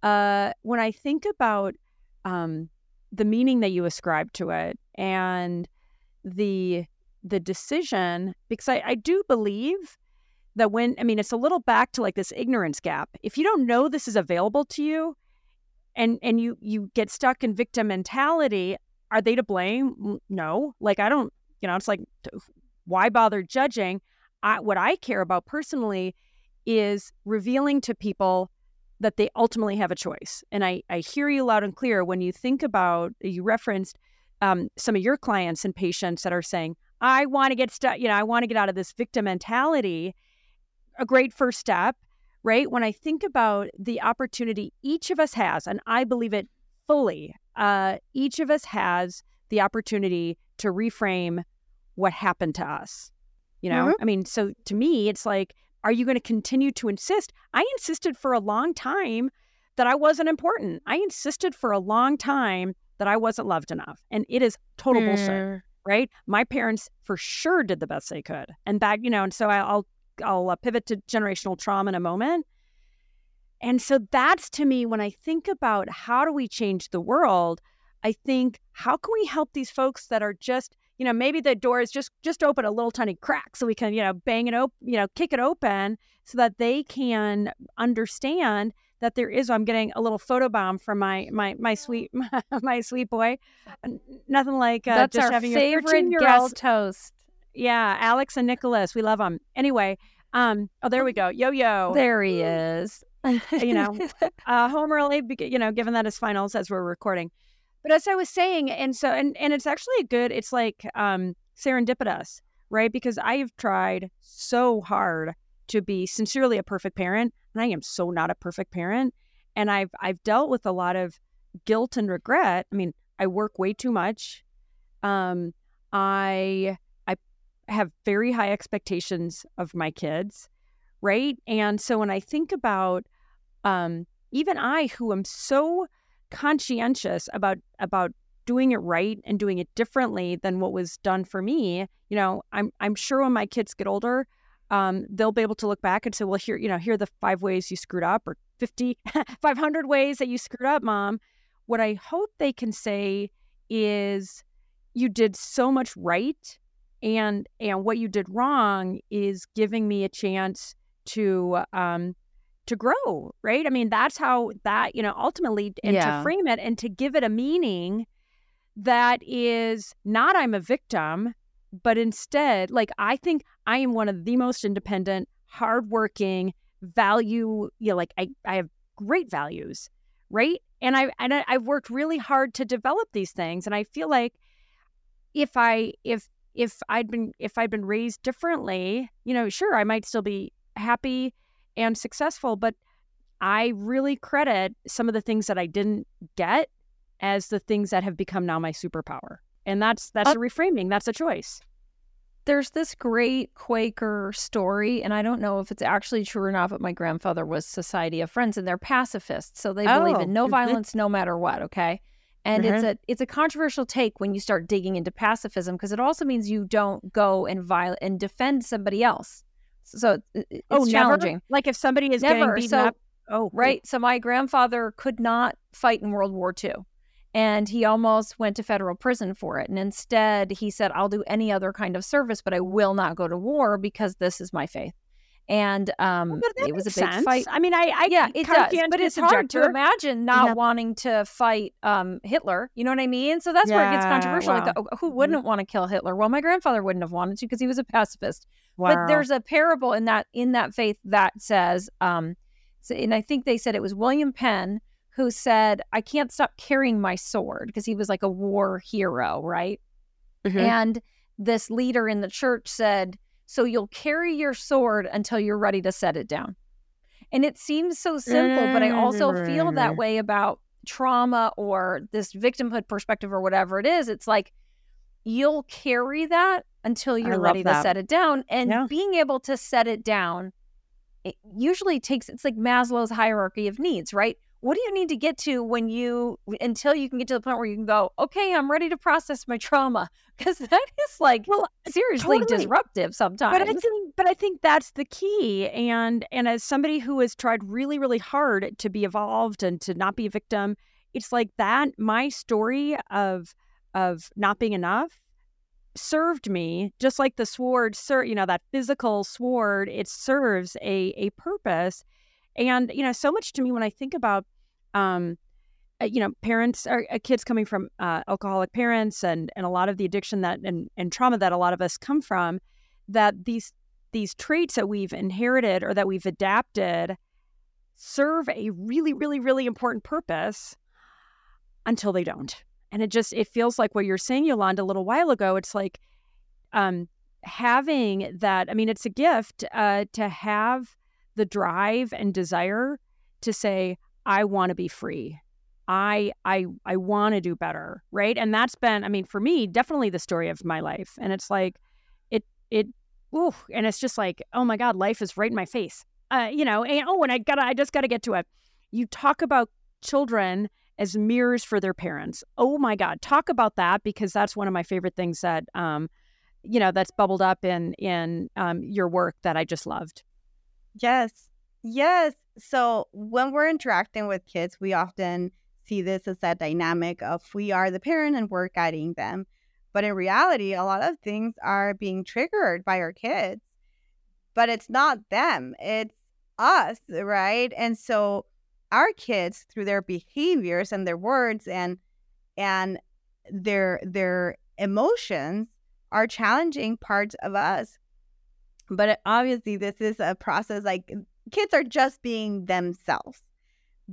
Uh, when I think about um, the meaning that you ascribe to it and the the decision, because I, I do believe that when I mean, it's a little back to like this ignorance gap. If you don't know this is available to you, and and you you get stuck in victim mentality are they to blame? No. Like i don't you know it's like why bother judging? I, what i care about personally is revealing to people that they ultimately have a choice. And i i hear you loud and clear when you think about you referenced um, some of your clients and patients that are saying i want to get stuck you know i want to get out of this victim mentality a great first step right? When I think about the opportunity each of us has, and I believe it fully, uh, each of us has the opportunity to reframe what happened to us. You know, Mhm. I mean, so to me, it's like, are you going to continue to insist? I insisted for a long time that I wasn't important. I insisted for a long time that I wasn't loved enough. And it is total bullshit Mm. right? My parents for sure did the best they could, and that you know, and so I- I'll I'll uh, pivot to generational trauma in a moment. And so that's to me when I think about how do we change the world, I think how can we help these folks that are just you know maybe the door is just just open a little tiny crack so we can you know bang it open you know kick it open so that they can understand that there is I'm getting a little photobomb from my my my sweet my sweet boy nothing like uh, That's just our having your favorite 13-year-old guest host. Yeah, Alex and Nicholas, we love them. Anyway, um, oh, there we go. Yo yo. There he is. You know, uh, home early, you know, given that his finals as we're recording. But as I was saying, and so and and it's actually a good. It's like um, serendipitous, right? Because I have tried so hard to be sincerely a perfect parent, and I am so not a perfect parent. And I've I've dealt with a lot of guilt and regret. I mean, I work way too much. Um, I have very high expectations of my kids, right? And so when I think about um, even I, who am so conscientious about about doing it right and doing it differently than what was done for me, you know, I'm I'm sure when my kids get older, um, they'll be able to look back and say, well, here, you know, here are the five ways you screwed up or 50, 500 ways that you screwed up, mom. What I hope they can say is you did so much right and and what you did wrong is giving me a chance to um to grow right i mean that's how that you know ultimately and Yeah. to frame it and to give it a meaning that is not i'm a victim but instead like i think i am one of the most independent hardworking value you know like i, I have great values right and i and I, i've worked really hard to develop these things and i feel like if i if if i'd been if i'd been raised differently you know sure i might still be happy and successful but i really credit some of the things that i didn't get as the things that have become now my superpower and that's that's Uh, a reframing that's a choice There's this great Quaker story, and I don't know if it's actually true or not, but my grandfather was Society of Friends, and they're pacifists, so they believe Oh, in no mhm. violence, no matter what. Okay, and it's Mhm. a it's a controversial take when you start digging into pacifism because it also means you don't go and viol and defend somebody else. So it- it's oh challenging. never like if somebody is Never. getting beaten So- up oh Right. So my grandfather could not fight in World War II. And he almost went to federal prison for it. And instead, he said, I'll do any other kind of service, but I will not go to war because this is my faith. And um, Well, it was a big sense. fight. I mean, I, I yeah, it does. But it's hard to imagine not Yeah. wanting to fight um, Hitler. You know what I mean? So that's where it gets Yeah, controversial. Like, wow. oh, who wouldn't want to kill Hitler? Well, my grandfather wouldn't have wanted to because he was a pacifist but there's a parable in that in that faith that says um and i think they said it was william penn who said i can't stop carrying my sword because he was like a war hero right Mhm. and this leader in the church said so you'll carry your sword until you're ready to set it down. And it seems so simple but i also feel that way about trauma or this victimhood perspective or whatever it is. It's like you'll carry that until you're ready to set it down and Yeah. being able to set it down it usually takes it's like maslow's hierarchy of needs right what do you need to get to when you until you can get to the point where you can go okay i'm ready to process my trauma because that is like Well, seriously totally. disruptive sometimes But I think, but I think that's the key. And and as somebody who has tried really, really hard to be evolved and to not be a victim, it's like that. My story of of not being enough served me just like the sword. sir you know that physical sword. It serves a a purpose. And you know, so much to me when I think about. um uh, you know parents or uh, kids coming from uh, alcoholic parents and and a lot of the addiction that and, and trauma that a lot of us come from that these these traits that we've inherited or that we've adapted serve a really really really important purpose until they don't and it just it feels like what you're saying yolanda a little while ago it's like um having that i mean it's a gift uh to have the drive and desire to say i want to be free I I I want to do better, right? And that's been, I mean, for me, definitely the story of my life. And it's like, it it, ooh, and it's just like, oh my God, life is right in my face, uh, you know. And oh, and I gotta, I just gotta get to it. You talk about children as mirrors for their parents. Oh my God, talk about that because that's one of my favorite things that, um, you know, that's bubbled up in in um, your work that I just loved. Yes. Yes. So when we're interacting with kids, we often see this as that dynamic of we are the parent and we're guiding them. But in reality, a lot of things are being triggered by our kids, but it's not them, it's us, right? And so our kids, through their behaviors and their words and and their their emotions, are challenging parts of us. But obviously, this is a process like kids are just being themselves.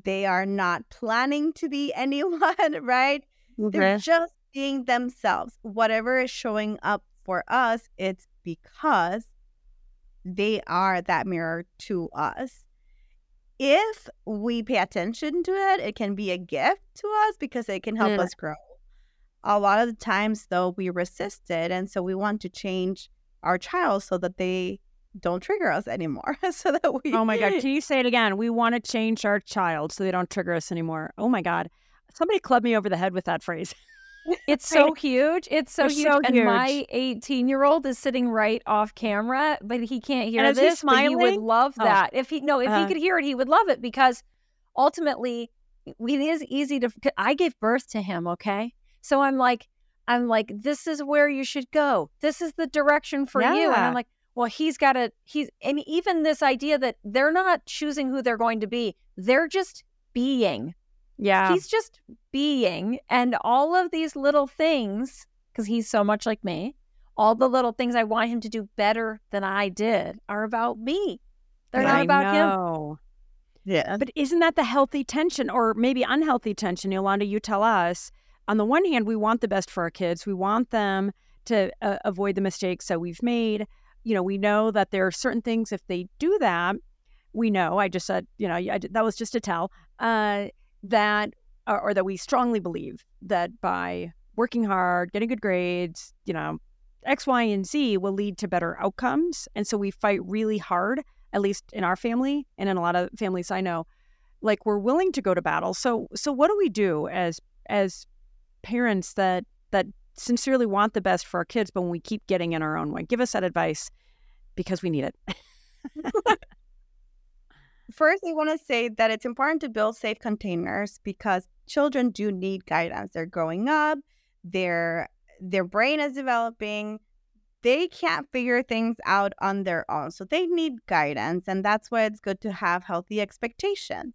They are not planning to be anyone, right? They're just being themselves. Whatever is showing up for us, it's because they are that mirror to us. If we pay attention to it, it can be a gift to us because it can help Mm. us grow. A lot of the times, though, we resist it. And so we want to change our child so that they don't trigger us anymore. so that we. Oh my God. Can you say it again? We want to change our child so they don't trigger us anymore. Oh my God. Somebody clubbed me over the head with that phrase. It's so huge. It's so huge. so and my 18 year old is sitting right off camera, but he can't hear And is he this. But he would love Oh. that. If he no, if Uh. he could hear it, he would love it because ultimately it is easy to. I gave birth to him. Okay, so I'm like, I'm like, this is where you should go. This is the direction for you. And I'm like, well, he's got to. He's and even this idea that they're not choosing who they're going to be. They're just being. Yeah. He's just being, and all of these little things, because he's so much like me, all the little things I want him to do better than I did are about me. They're not I about him. know. Yeah. But isn't that the healthy tension or maybe unhealthy tension? Yolanda, you tell us. On the one hand, we want the best for our kids. We want them to uh, avoid the mistakes that we've made. You know, we know that there are certain things, if they do that, we know, I just said, you know, I, that was just a tell, uh, that, or, or that we strongly believe that by working hard, getting good grades, you know, X, Y, and Z will lead to better outcomes. And so we fight really hard, at least in our family and in a lot of families I know, like we're willing to go to battle. So so what do we do as as parents that that sincerely want the best for our kids, but when we keep getting in our own way? Give us that advice because we need it. First, I want to say that it's important to build safe containers because children do need guidance. They're growing up, their their brain is developing. They can't figure things out on their own. So they need guidance, and that's why it's good to have healthy expectations.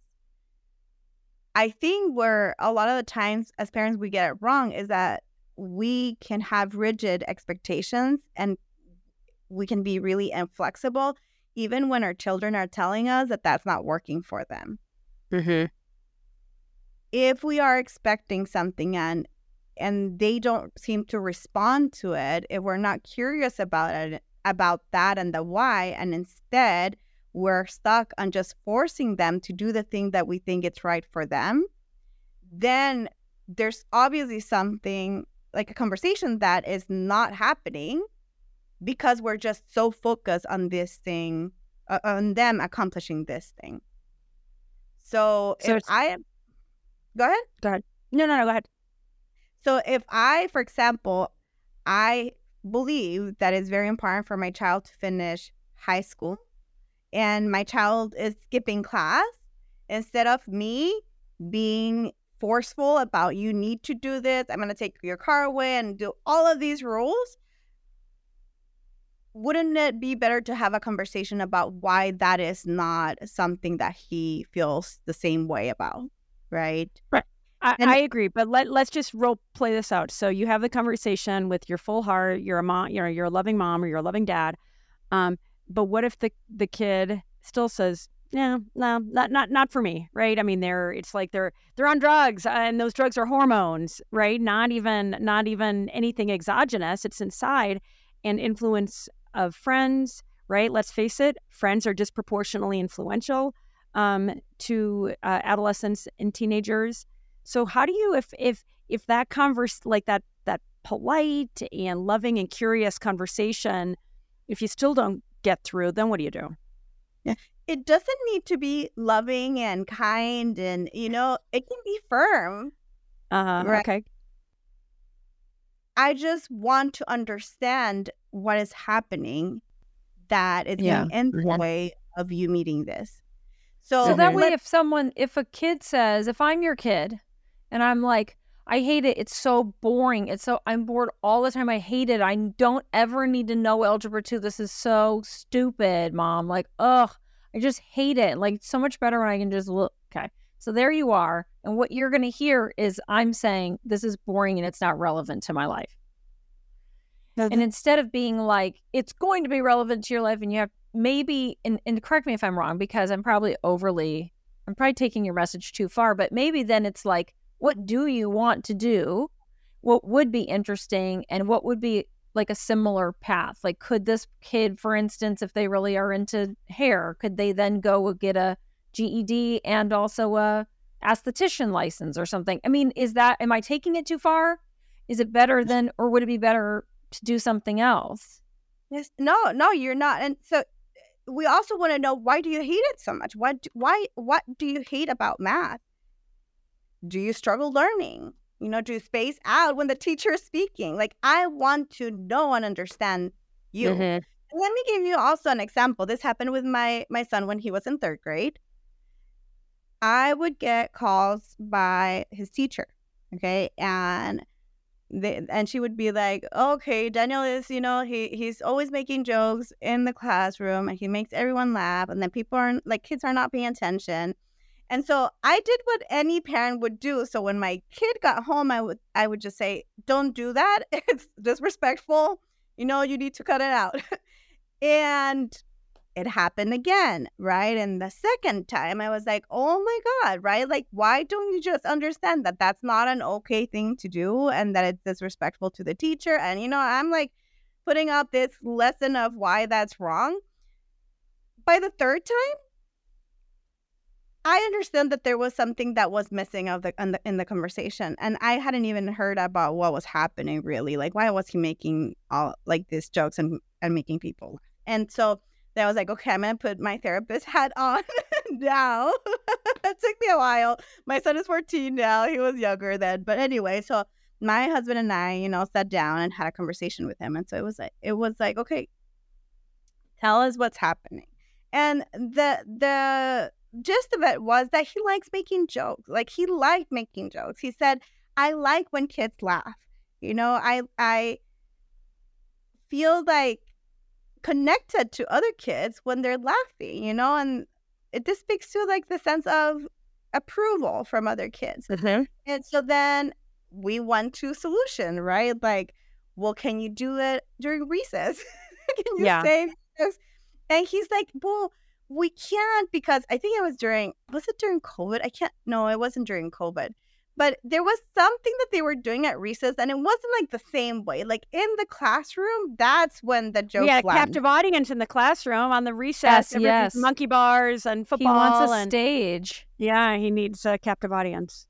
I think where a lot of the times as parents we get it wrong is that we can have rigid expectations and we can be really inflexible even when our children are telling us that that's not working for them. Mm-hmm. If we are expecting something and and they don't seem to respond to it, if we're not curious about it about that and the why, and instead we're stuck on just forcing them to do the thing that we think it's right for them, then there's obviously something like a conversation that is not happening because we're just so focused on this thing, uh, on them accomplishing this thing. So, So if go ahead, go ahead. No, no, no. Go ahead. So if I, for example, I believe that it's very important for my child to finish high school and my child is skipping class, instead of me being forceful about you need to do this, I'm going to take your car away and do all of these rules. Wouldn't it be better to have a conversation about why that is not something that he feels the same way about? Right. I, And- I agree, but let let's just role play this out. So you have the conversation with your full heart. You're a mom. You know, you're a loving mom or you're a loving dad. Um, but what if the the kid still says, "No, no, not not not for me." Right? I mean, they're it's like they're they're on drugs, and those drugs are hormones, right? Not even not even anything exogenous. It's inside, and influence of friends. Right? Let's face it, friends are disproportionately influential um, to uh, adolescents and teenagers. So how do you if if if that converse like that that polite and loving and curious conversation, if you still don't get through, then what do you do? Yeah. it doesn't need to be loving and kind and you know it can be firm Uh, Right. Okay. i just want to understand what is happening that is Yeah. getting in the Yeah. way of you meeting this so, So that way, if someone, if a kid says, if I'm your kid, and I'm like, I hate it. It's so boring. It's so I'm bored all the time. I hate it. I don't ever need to know algebra two. This is so stupid, mom. Like, ugh, I just hate it. Like, so much better when I can just look. Okay, so there you are, and what you're gonna hear is I'm saying this is boring and it's not relevant to my life. No, And instead of being like, it's going to be relevant to your life, and you have maybe, and, and correct me if I'm wrong, because I'm probably overly, I'm probably taking your message too far, but maybe then it's like, what do you want to do? What would be interesting, and what would be like a similar path? Like, could this kid, for instance, if they really are into hair, could they then go get a GED and also a esthetician license or something? I mean, is that, am I taking it too far? Is it better than, or would it be better to do something else? yes no no you're not and so we also want to know why do you hate it so much what why what do you hate about math do you struggle learning you know, to space out when the teacher is speaking. Like, I want to know and understand you. Mhm. Let me give you also an example. This happened with my my son when he was in third grade. I would get calls by his teacher, okay, and they, and she would be like, "Okay, Daniel is, you know, he he's always making jokes in the classroom, and he makes everyone laugh, and then people aren't like kids are not paying attention." And so I did what any parent would do. So when my kid got home, I would I would just say, "Don't do that. It's disrespectful. You know, you need to cut it out." and it happened again, right? And the second time, I was like, "Oh my god!" Right? Like, why don't you just understand that that's not an okay thing to do, and that it's disrespectful to the teacher? And you know, I'm like putting out this lesson of why that's wrong. By the third time, I understand that there was something that was missing of the in, the in the conversation, and I hadn't even heard about what was happening. Really, like why was he making all like these jokes and and making people? And so then I was like, okay, I'm gonna put my therapist hat on now. it took me a while. My son is 14 now. He was younger then, but anyway, so my husband and I, you know, sat down and had a conversation with him, and so it was like, it was like, okay, tell us what's happening. And the the gist of it was that he likes making jokes. Like he liked making jokes. He said, "I like when kids laugh." You know, I I feel like connected to other kids when they're laughing. You know, and it just speaks to like the sense of approval from other kids. Mhm. And so then we went to solution, right? Like, well, can you do it during recess? can you Yeah. say this? And he's like, well, we can't because I think it was during was it during COVID? I can't no, it wasn't during COVID. But there was something that they were doing at recess and it wasn't like the same way. Like in the classroom, that's when the jokes We had captive audience in the classroom on the recess. Yes, yes. Monkey bars and football. He football. wants a and, stage. yeah, he needs a captive audience.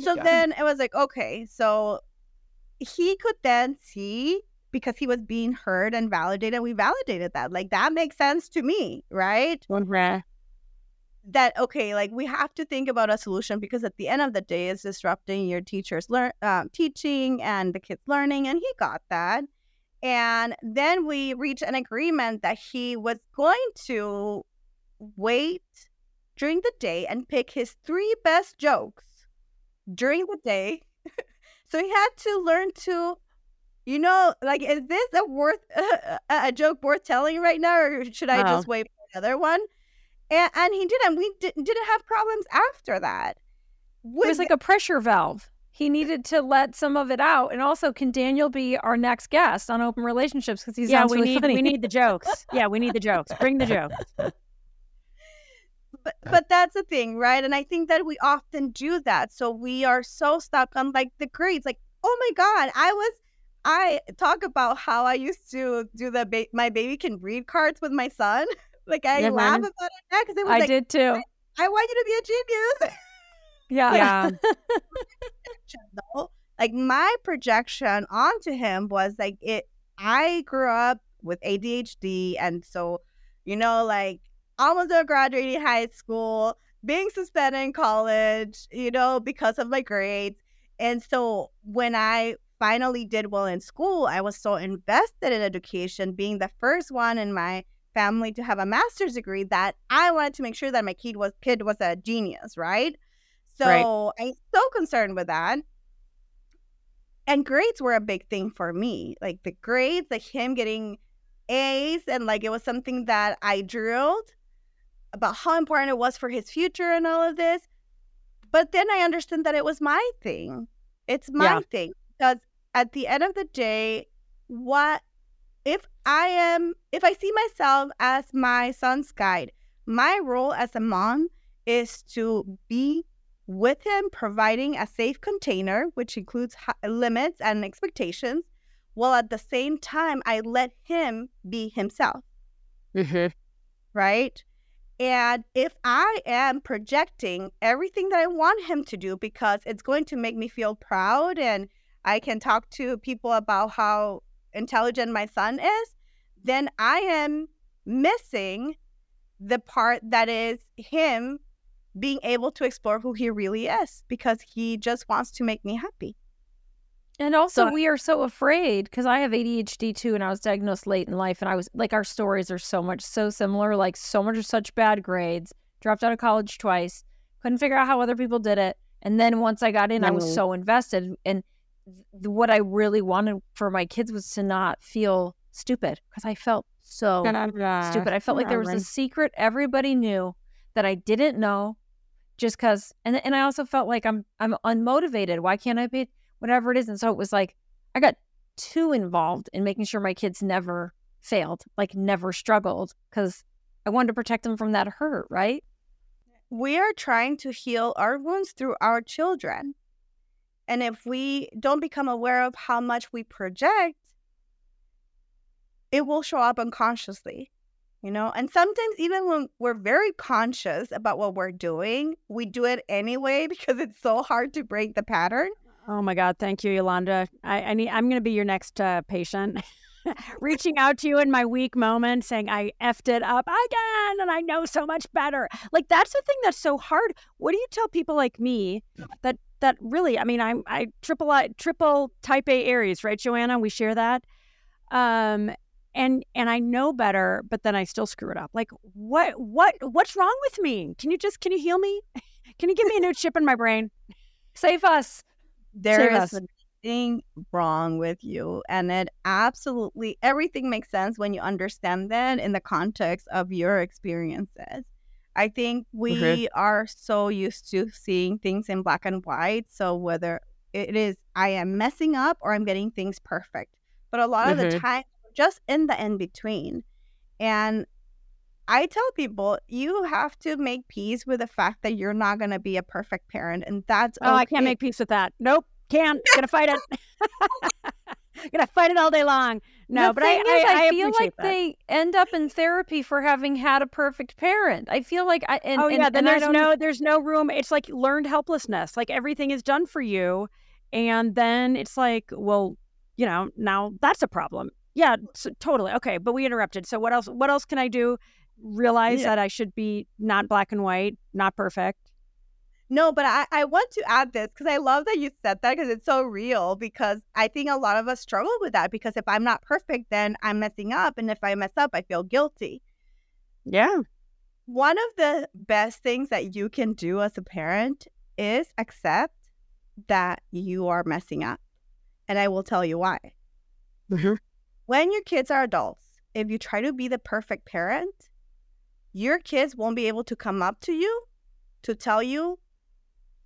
So Yeah. then it was like, okay, so he could then see because he was being heard and validated. We validated that. Like that makes sense to me, right? Mhm. That okay, like we have to think about a solution because at the end of the day, it's disrupting your teacher's learn um, teaching and the kids learning, and he got that. And then we reached an agreement that he was going to wait during the day and pick his three best jokes during the day. so he had to learn to, you know, like, is this a worth a, a joke worth telling right now, or should I Oh. just wait for another one? And, and he did, and we di- didn't have problems after that. It was like a pressure valve. He needed to let some of it out. And also, can Daniel be our next guest on Open Relationships? Because he yeah, we really need funny. we need the jokes. Yeah, we need the jokes. Bring the jokes. but but that's the thing, right? And I think that we often do that. So we are so stuck on like the grades. Like, oh my god, I was I talk about how I used to do the ba- my baby can read cards with my son. like I Yeah, laugh man. about it now because it was I like did too. I want you to be a genius. Yeah. Yeah. Like my projection onto him was like it. I grew up with ADHD, and so you know, like almost graduating high school, being suspended in college, you know, because of my grades. And so when I finally did well in school, I was so invested in education, being the first one in my family to have a master's degree that I wanted to make sure that my kid was kid was a genius, right? So Right. I'm so concerned with that. And grades were a big thing for me. Like the grades, like him getting A's, and like it was something that I drilled about how important it was for his future and all of this. But then I understood that it was my thing. It's my Yeah. thing. Because at the end of the day, what if I am, if I see myself as my son's guide, my role as a mom is to be with him, providing a safe container, which includes limits and expectations, while at the same time, I let him be himself Mhm. right? And if I am projecting everything that I want him to do because it's going to make me feel proud and I can talk to people about how intelligent my son is, then I am missing the part that is him being able to explore who he really is because he just wants to make me happy. And also, So- we are so afraid because I have ADHD too, and I was diagnosed late in life. And I was like, our stories are so much, so similar, like, so much, such bad grades, dropped out of college twice, couldn't figure out how other people did it. And then once I got in, I was Mhm. so invested. And what I really wanted for my kids was to not feel stupid because I felt so stupid. I felt like there was a secret everybody knew that I didn't know just because and and I also felt like I'm I'm unmotivated. Why can't I be whatever it is? And so it was like I got too involved in making sure my kids never failed, like never struggled because I wanted to protect them from that hurt, right? we are trying to heal our wounds through our children. And if we don't become aware of how much we project, it will show up unconsciously, you know? And sometimes, even when we're very conscious about what we're doing, we do it anyway because it's so hard to break the pattern. Oh my God! Thank you, Yolanda. I, I need. I'm going to be your next uh, patient. Reaching out to you in my weak moment, saying I effed it up again, and I know so much better. Like that's the thing that's so hard. What do you tell people like me that that really? I mean, I'm I triple I, triple type A Aries, right, Joanna? We share that. Um, and and I know better, but then I still screw it up. Like what what what's wrong with me? Can you just can you heal me? Can you give me a new chip in my brain? Save us. There Save is us. nothing wrong with you. And it absolutely, everything makes sense when you understand that in the context of your experiences. I think we are so used to seeing things in black and white. So whether it is I am messing up or I'm getting things perfect. But a lot of the Mhm. time, just in the in between. And I tell people you have to make peace with the fact that you're not going to be a perfect parent, and that's Oh, I can't make peace with that. Nope, can't. Gonna fight it. Gonna fight it all day long. No, the but I, is, I, I feel like that. they end up in therapy for having had a perfect parent. I feel like I and, oh and, yeah, then and there's no there's no room. It's like learned helplessness. Like everything is done for you, and then it's like, well, you know, now that's a problem. Yeah, so, totally. Okay, but we interrupted. So what else? What else can I do? Realize Yeah. that I should be not black and white, not perfect. No, but I, I want to add this because I love that you said that because it's so real. Because I think a lot of us struggle with that because if I'm not perfect, then I'm messing up. And if I mess up, I feel guilty. Yeah. One of the best things that you can do as a parent is accept that you are messing up. And I will tell you why. Mhm. When your kids are adults, if you try to be the perfect parent, your kids won't be able to come up to you to tell you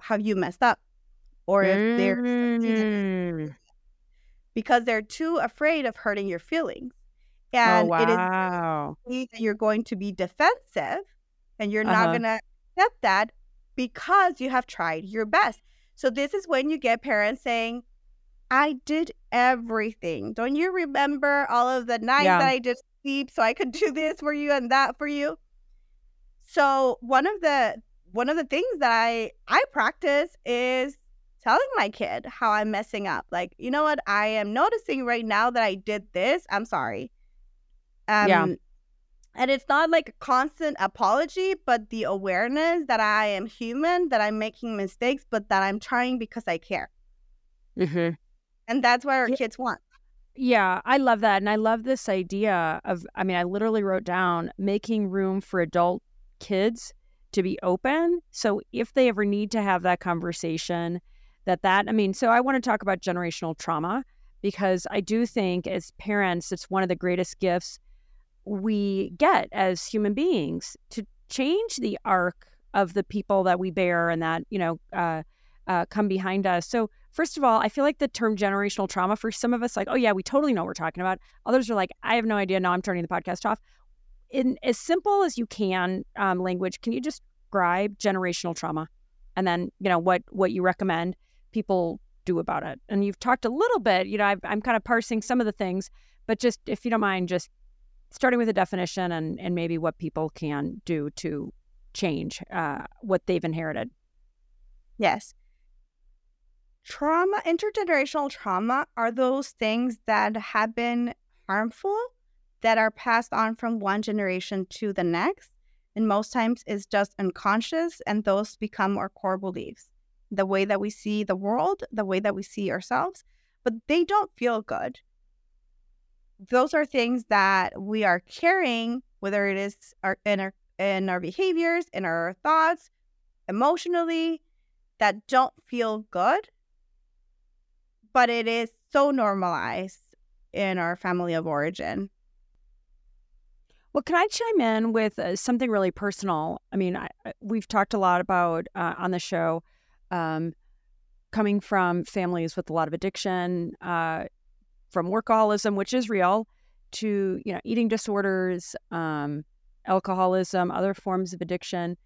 how you messed up or if they're Mm. because they're too afraid of hurting your feelings. Oh And it is wow. likely that you're going to be defensive and you're Uh-huh. not going to accept that because you have tried your best. So this is when you get parents saying, I did everything. Don't you remember all of the nights Yeah. that I did sleep so I could do this for you and that for you? So one of the one of the things that I I practice is telling my kid how I'm messing up. Like, you know what? I am noticing right now that I did this. I'm sorry. Um, Yeah. And it's not like a constant apology, but the awareness that I am human, that I'm making mistakes, but that I'm trying because I care. hmm And that's what our Yeah. kids want. Yeah, I love that. And I love this idea of, I mean, I literally wrote down making room for adult kids to be open. So if they ever need to have that conversation, that that, I mean, so I want to talk about generational trauma because I do think as parents, it's one of the greatest gifts we get as human beings to change the arc of the people that we bear and that, you know, uh, uh, come behind us. So, first of all, I feel like the term generational trauma for some of us, like, oh, yeah, we totally know what we're talking about. Others are like, I have no idea. Now I'm turning the podcast off. In as simple as you can, um, language, can you just describe generational trauma? And then, you know, what, what you recommend people do about it. And you've talked a little bit, you know, I've, I'm kind of parsing some of the things, but just if you don't mind, just starting with a definition and, and maybe what people can do to change uh, what they've inherited. Yes. Trauma, intergenerational trauma are those things that have been harmful that are passed on from one generation to the next. And most times it's just unconscious, and those become our core beliefs. The way that we see the world, the way that we see ourselves. but they don't feel good. Those are things that we are carrying, whether it is our, in our in our behaviors, in our thoughts, emotionally, that don't feel good, but it is so normalized in our family of origin. Well, can I chime in with uh, something really personal? I mean, I, we've talked a lot about uh, on the show um, coming from families with a lot of addiction, uh, from workaholism, which is real, to you know eating disorders, um, alcoholism, other forms of addiction.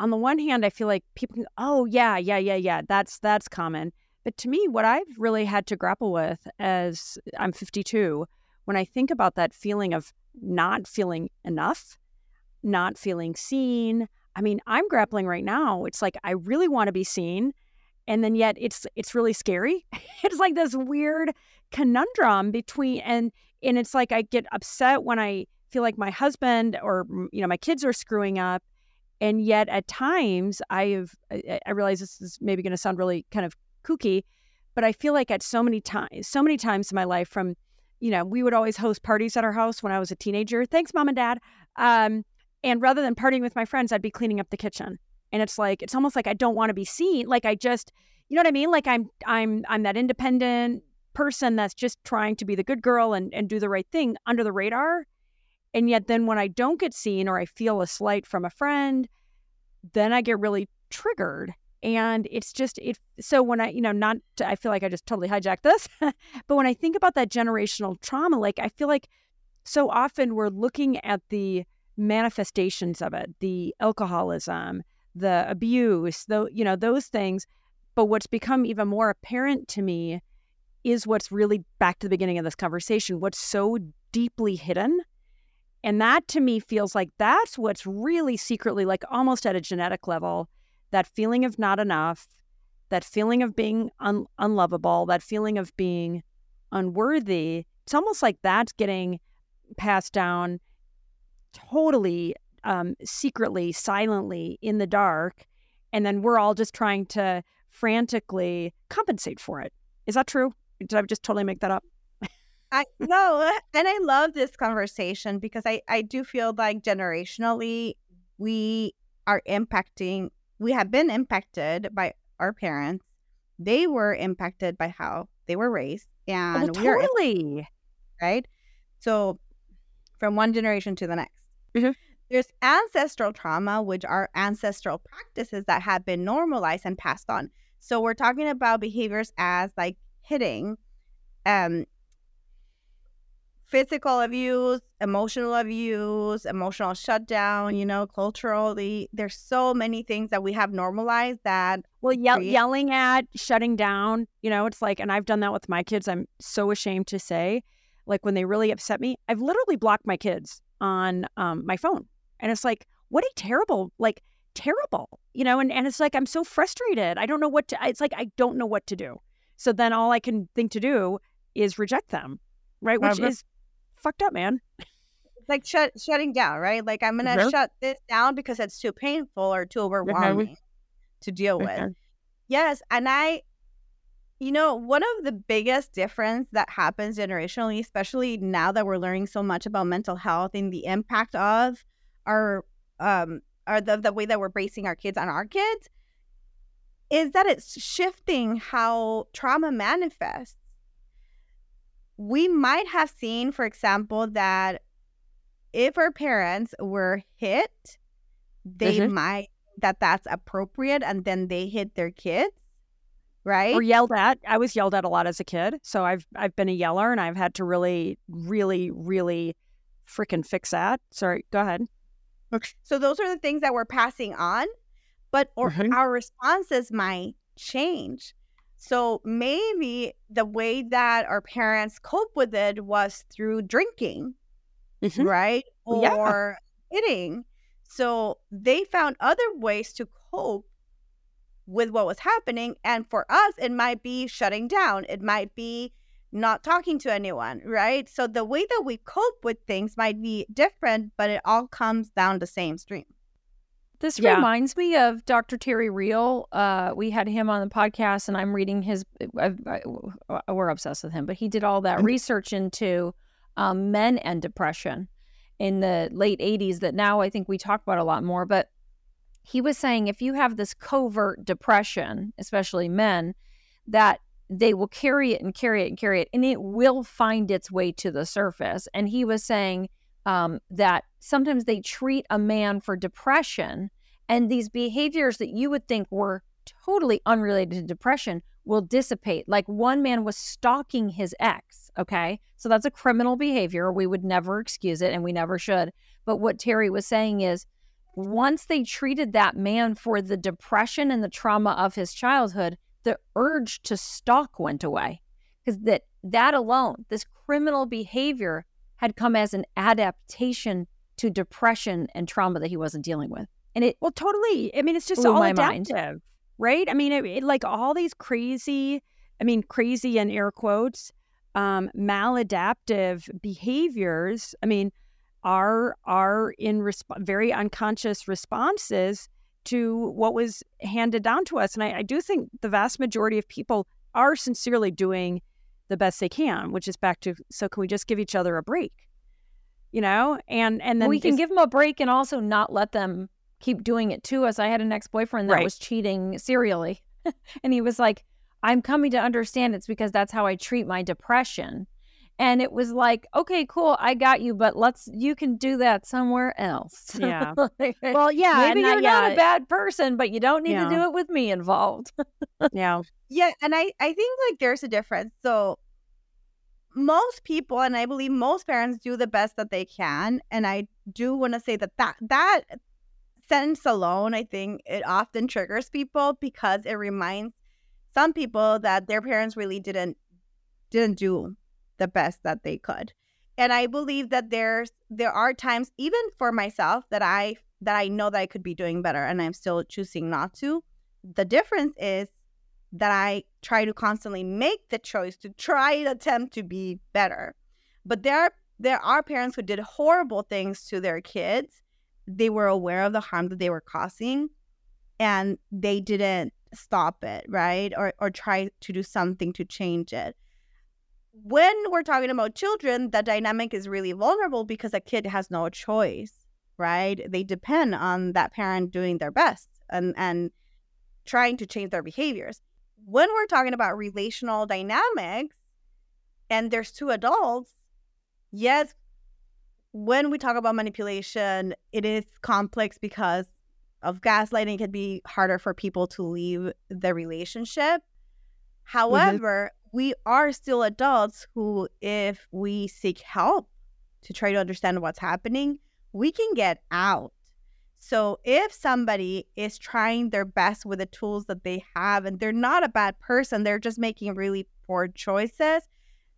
On the one hand, I feel like people, oh yeah, yeah, yeah, yeah, that's that's common. But to me, what I've really had to grapple with as I'm 52, when I think about that feeling of not feeling enough, not feeling seen. I mean, I'm grappling right now. It's like I really want to be seen, and then yet it's it's really scary. it's like this weird conundrum between and and it's like I get upset when I feel like my husband or you know my kids are screwing up and yet at times i've i realize this is maybe going to sound really kind of kooky but i feel like at so many times so many times in my life from you know we would always host parties at our house when i was a teenager thanks mom and dad um, and rather than partying with my friends i'd be cleaning up the kitchen. And it's like it's almost like i don't want to be seen like i just you know what i mean? Like i'm i'm i'm that independent person that's just trying to be the good girl and, and do the right thing under the radar. And yet, then when I don't get seen or I feel a slight from a friend, then I get really triggered. And it's just, it. So when I, you know, not, to, I feel like I just totally hijacked this, but when I think about that generational trauma, like I feel like so often we're looking at the manifestations of it, the alcoholism, the abuse, the, you know, those things. But what's become even more apparent to me is what's really back to the beginning of this conversation, what's so deeply hidden and that to me feels like that's what's really secretly, like almost at a genetic level, that feeling of not enough, that feeling of being un- unlovable, that feeling of being unworthy. It's almost like that's getting passed down totally um, secretly, silently in the dark. And then we're all just trying to frantically compensate for it. Is that true? Did I just totally make that up? I no, and I love this conversation because I I do feel like generationally we are impacting. We have been impacted by our parents. They were impacted by how they were raised, and oh, totally are, right. So, from one generation to the next, mm-hmm. there's ancestral trauma, which are ancestral practices that have been normalized and passed on. So, we're talking about behaviors as like hitting, um, physical abuse, emotional abuse, emotional shutdown, you know, culturally. There's so many things that we have normalized that. Well, ye- yelling at, shutting down, you know, it's like, and I've done that with my kids. I'm so ashamed to say, like when they really upset me, I've literally blocked my kids on um, my phone. And it's like, what a terrible, like, terrible, you know, and, and it's like, I'm so frustrated. I don't know what to, it's like, I don't know what to do. So then all I can think to do is reject them, right? Which is fucked up, man. Like shut shutting down, right? Like I'm gonna mm-hmm. shut this down because it's too painful or too overwhelming to deal with. Yes, and I you know, one of the biggest difference that happens generationally, especially now that we're learning so much about mental health and the impact of our um or the, the way that we're bracing our kids on our kids, is that it's shifting how trauma manifests we might have seen, for example, that if our parents were hit, they mm-hmm. might that that's appropriate, and then they hit their kids, right? Or yelled at. I was yelled at a lot as a kid, so I've I've been a yeller, and I've had to really, really, really freaking fix that. Sorry, go ahead. Okay. So those are the things that we're passing on, but or mm-hmm. our responses might change. So maybe the way that our parents cope with it was through drinking, mm-hmm. right? Or yeah. eating. So they found other ways to cope with what was happening. And for us, it might be shutting down, it might be not talking to anyone, right? So the way that we cope with things might be different, but it all comes down the same stream. This Yeah. reminds me of Dr. Terry Real. Uh, we had him on the podcast, and I'm reading his. I, I, I- we're obsessed with him, but he did all that Mhm. research into um, men and depression in the late 80s. That now I think we talk about a lot more. But he was saying if you have this covert depression, especially men, that they will carry it and carry it and carry it, and it will find its way to the surface. And he was saying um, that sometimes they treat a man for depression, and these behaviors that you would think were totally unrelated to depression will dissipate. Like one man was stalking his ex. Okay. So that's a criminal behavior. We would never excuse it and we never should. But what Terry was saying is once they treated that man for the depression and the trauma of his childhood, the urge to stalk went away. Because that that alone, this criminal behavior had come as an adaptation to depression and trauma that he wasn't dealing with. And it Well, totally. I mean, it's just all my mind. adaptive, right? I mean, it, it- like all these crazy, I mean, crazy in air quotes, um, maladaptive behaviors. I mean, are are in resp- very unconscious responses to what was handed down to us. And I, I do think the vast majority of people are sincerely doing the best they can, which is back to so can we just give each other a break? You know, and and then we can give them a break and also not let them keep doing it to us. I had an ex boyfriend that Right. was cheating serially. and he was like, I'm coming to understand it's because that's how I treat my depression. And it was like, okay, cool, I got you, but let's you can do that somewhere else. Yeah. Like, well, yeah, maybe you're not yeah, a bad person, but you don't need Yeah. to do it with me involved. yeah, Yeah, and I I think like there's a difference. So most people and I believe most parents do the best that they can, and I do want to say that that that sentence alone, I think it often triggers people because it reminds some people that their parents really didn't didn't do the best that they could. And I believe that there's there are times even for myself that I that I know that I could be doing better and I'm still choosing not to. The difference is that I try to constantly make the choice to try and attempt to be better. But there are there are parents who did horrible things to their kids. They were aware of the harm that they were causing and they didn't stop it, right? Or or try to do something to change it. When we're talking about children, the dynamic is really vulnerable because a kid has no choice, right? They depend on that parent doing their best and and trying to change their behaviors when we're talking about relational dynamics and there's two adults, yes, when we talk about manipulation, it is complex because of gaslighting. It can be harder for people to leave the relationship. Mm-hmm. However, we are still adults who, if we seek help to try to understand what's happening, we can get out. So if somebody is trying their best with the tools that they have and they're not a bad person, they're just making really poor choices.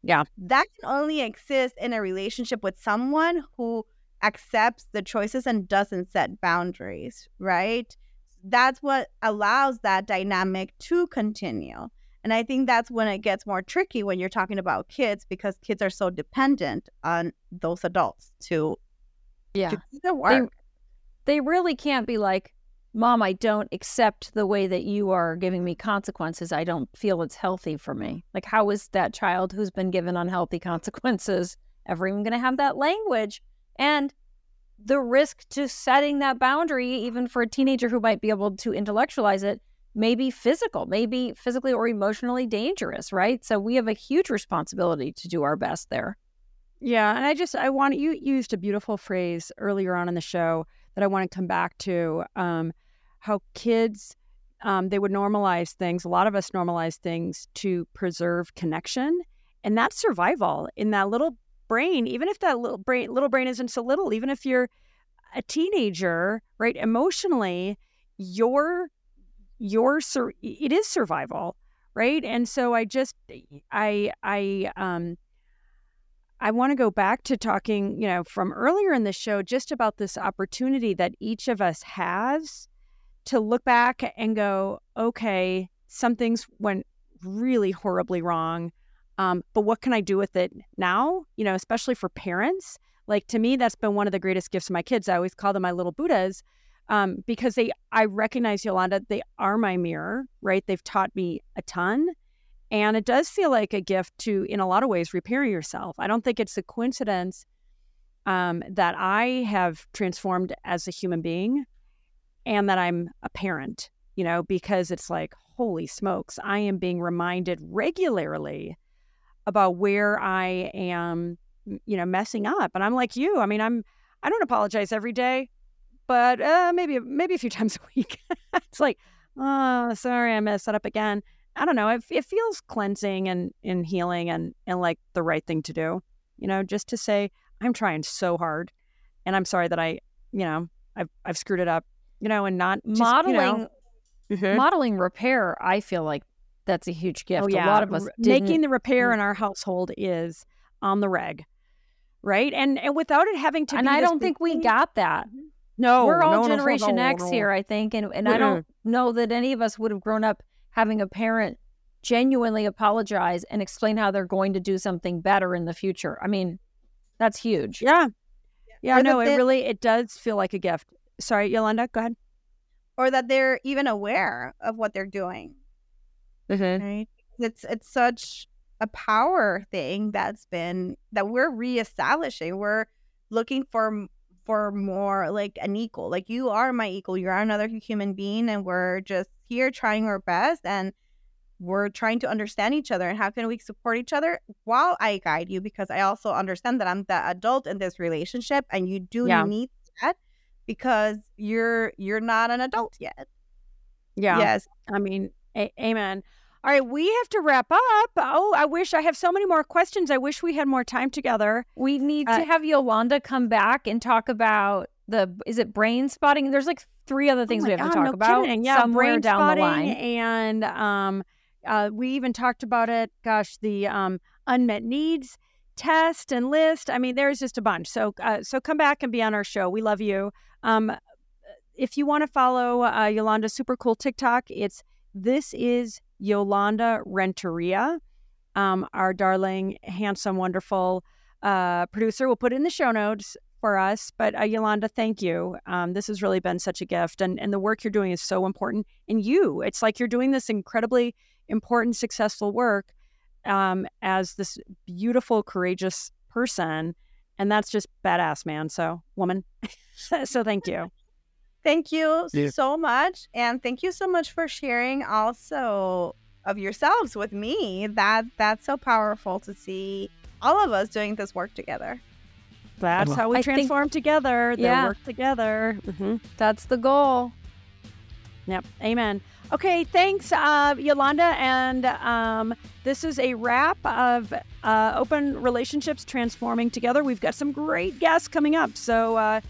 Yeah. That can only exist in a relationship with someone who accepts the choices and doesn't set boundaries, right? That's what allows that dynamic to continue. And I think that's when it gets more tricky when you're talking about kids because kids are so dependent on those adults to, Yeah. to do the work. they really can't be like, Mom, I don't accept the way that you are giving me consequences. I don't feel it's healthy for me. Like, how is that child who's been given unhealthy consequences ever even going to have that language? And the risk to setting that boundary, even for a teenager who might be able to intellectualize it, may be physical, maybe physically or emotionally dangerous, right? So we have a huge responsibility to do our best there. Yeah, and I just I want you used a beautiful phrase earlier on in the show that I want to come back to. Um, how kids um, they would normalize things. A lot of us normalize things to preserve connection, and that's survival in that little brain. Even if that little brain little brain isn't so little, even if you're a teenager, right? Emotionally, your your sur- it is survival, right? And so I just I I um I want to go back to talking, you know, from earlier in the show, just about this opportunity that each of us has to look back and go, okay, something's went really horribly wrong. Um, but what can I do with it now? You know, especially for parents. Like to me, that's been one of the greatest gifts of my kids. I always call them my little Buddhas. Um, because they I recognize Yolanda, they are my mirror, right? They've taught me a ton. And it does feel like a gift to, in a lot of ways, repair yourself. I don't think it's a coincidence um, that I have transformed as a human being and that I'm a parent, you know, because it's like, holy smokes, I am being reminded regularly about where I am, you know, messing up. And I'm like you. I mean, I'm, I don't apologize every day, but uh, maybe, maybe a few times a week. it's like, oh, sorry, I messed that up again. I don't know. It, it feels cleansing and, and healing and, and like the right thing to do, you know, just to say, I'm trying so hard and I'm sorry that I, you know, I've, I've screwed it up, you know, and not just, modeling, you know, Mhm. modeling repair. I feel like that's a huge gift. Oh, A lot of us R- making the repair in our household is on the reg, right? And and without it having to, and be I don't think we got that. No, We're all no, no, no, Generation no, X no. here, I think, and and I don't know that any of us would have grown up having a parent genuinely apologize and explain how they're going to do something better in the future. I mean, that's huge. Yeah, yeah. Or no, it they- really it does feel like a gift. Sorry, Yolanda, go ahead. or that they're even aware of what they're doing. Mm-hmm. right it's it's such a power thing that's been that we're reestablishing we're looking for for more like an equal like you are my equal you're another human being and we're just here trying our best and we're trying to understand each other and how can we support each other while i guide you because i also understand that i'm the adult in this relationship and you do Yeah. need that because you're you're not an adult yet Yeah. yes I mean, a- amen. All right, we have to wrap up. Oh, I wish I have so many more questions. I wish we had more time together. We need Uh, to have Yolanda come back and talk about the is it Brainspotting? There's like three other things Oh we have to talk no about kidding. Yeah, somewhere brain down the line. And um, uh, we even talked about it. Gosh, the um, unmet needs test and list. I mean, there's just a bunch. So, uh, so come back and be on our show. We love you. Um, if you want to follow uh, Yolanda's super cool TikTok, it's this is Yolanda Renteria, um, our darling, handsome, wonderful uh, producer. We'll put in the show notes for us. But uh, Yolanda, thank you. Um, this has really been such a gift, and and the work you're doing is so important. And you, it's like you're doing this incredibly important, successful work um, as this beautiful, courageous person, and that's just badass, man. So, woman. so, thank you. Thank you Yeah. so much. And thank you so much for sharing also of yourselves with me. That that's so powerful to see all of us doing this work together. That's how we I think- transform together. They Yeah. work together. hmm That's the goal. Yep. Amen. Okay. Thanks, uh, Yolanda. And um, this is a wrap of uh, Open Relationships Transforming Together. We've got some great guests coming up. So uh,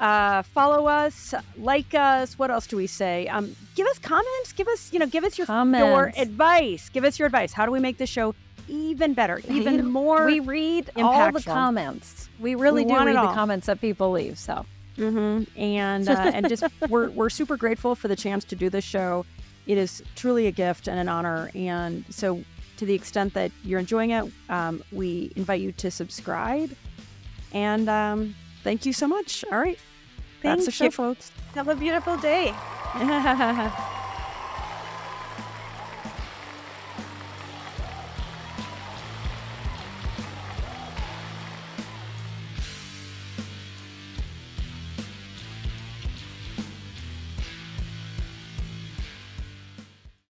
uh, follow us, like us. What else do we say? Um, give us comments. Give us, you know, give us your, your advice. Give us your advice. How do we make the show even better, even You- more? we read all the comments. We really We do read the comments that people leave. So hmm And uh, and just we're we're super grateful for the chance to do this show. It is truly a gift and an honor. And so, to the extent that you're enjoying it, um, we invite you to subscribe. And um, thank you so much. All right, that's Thank the show, you. folks. Have a beautiful day.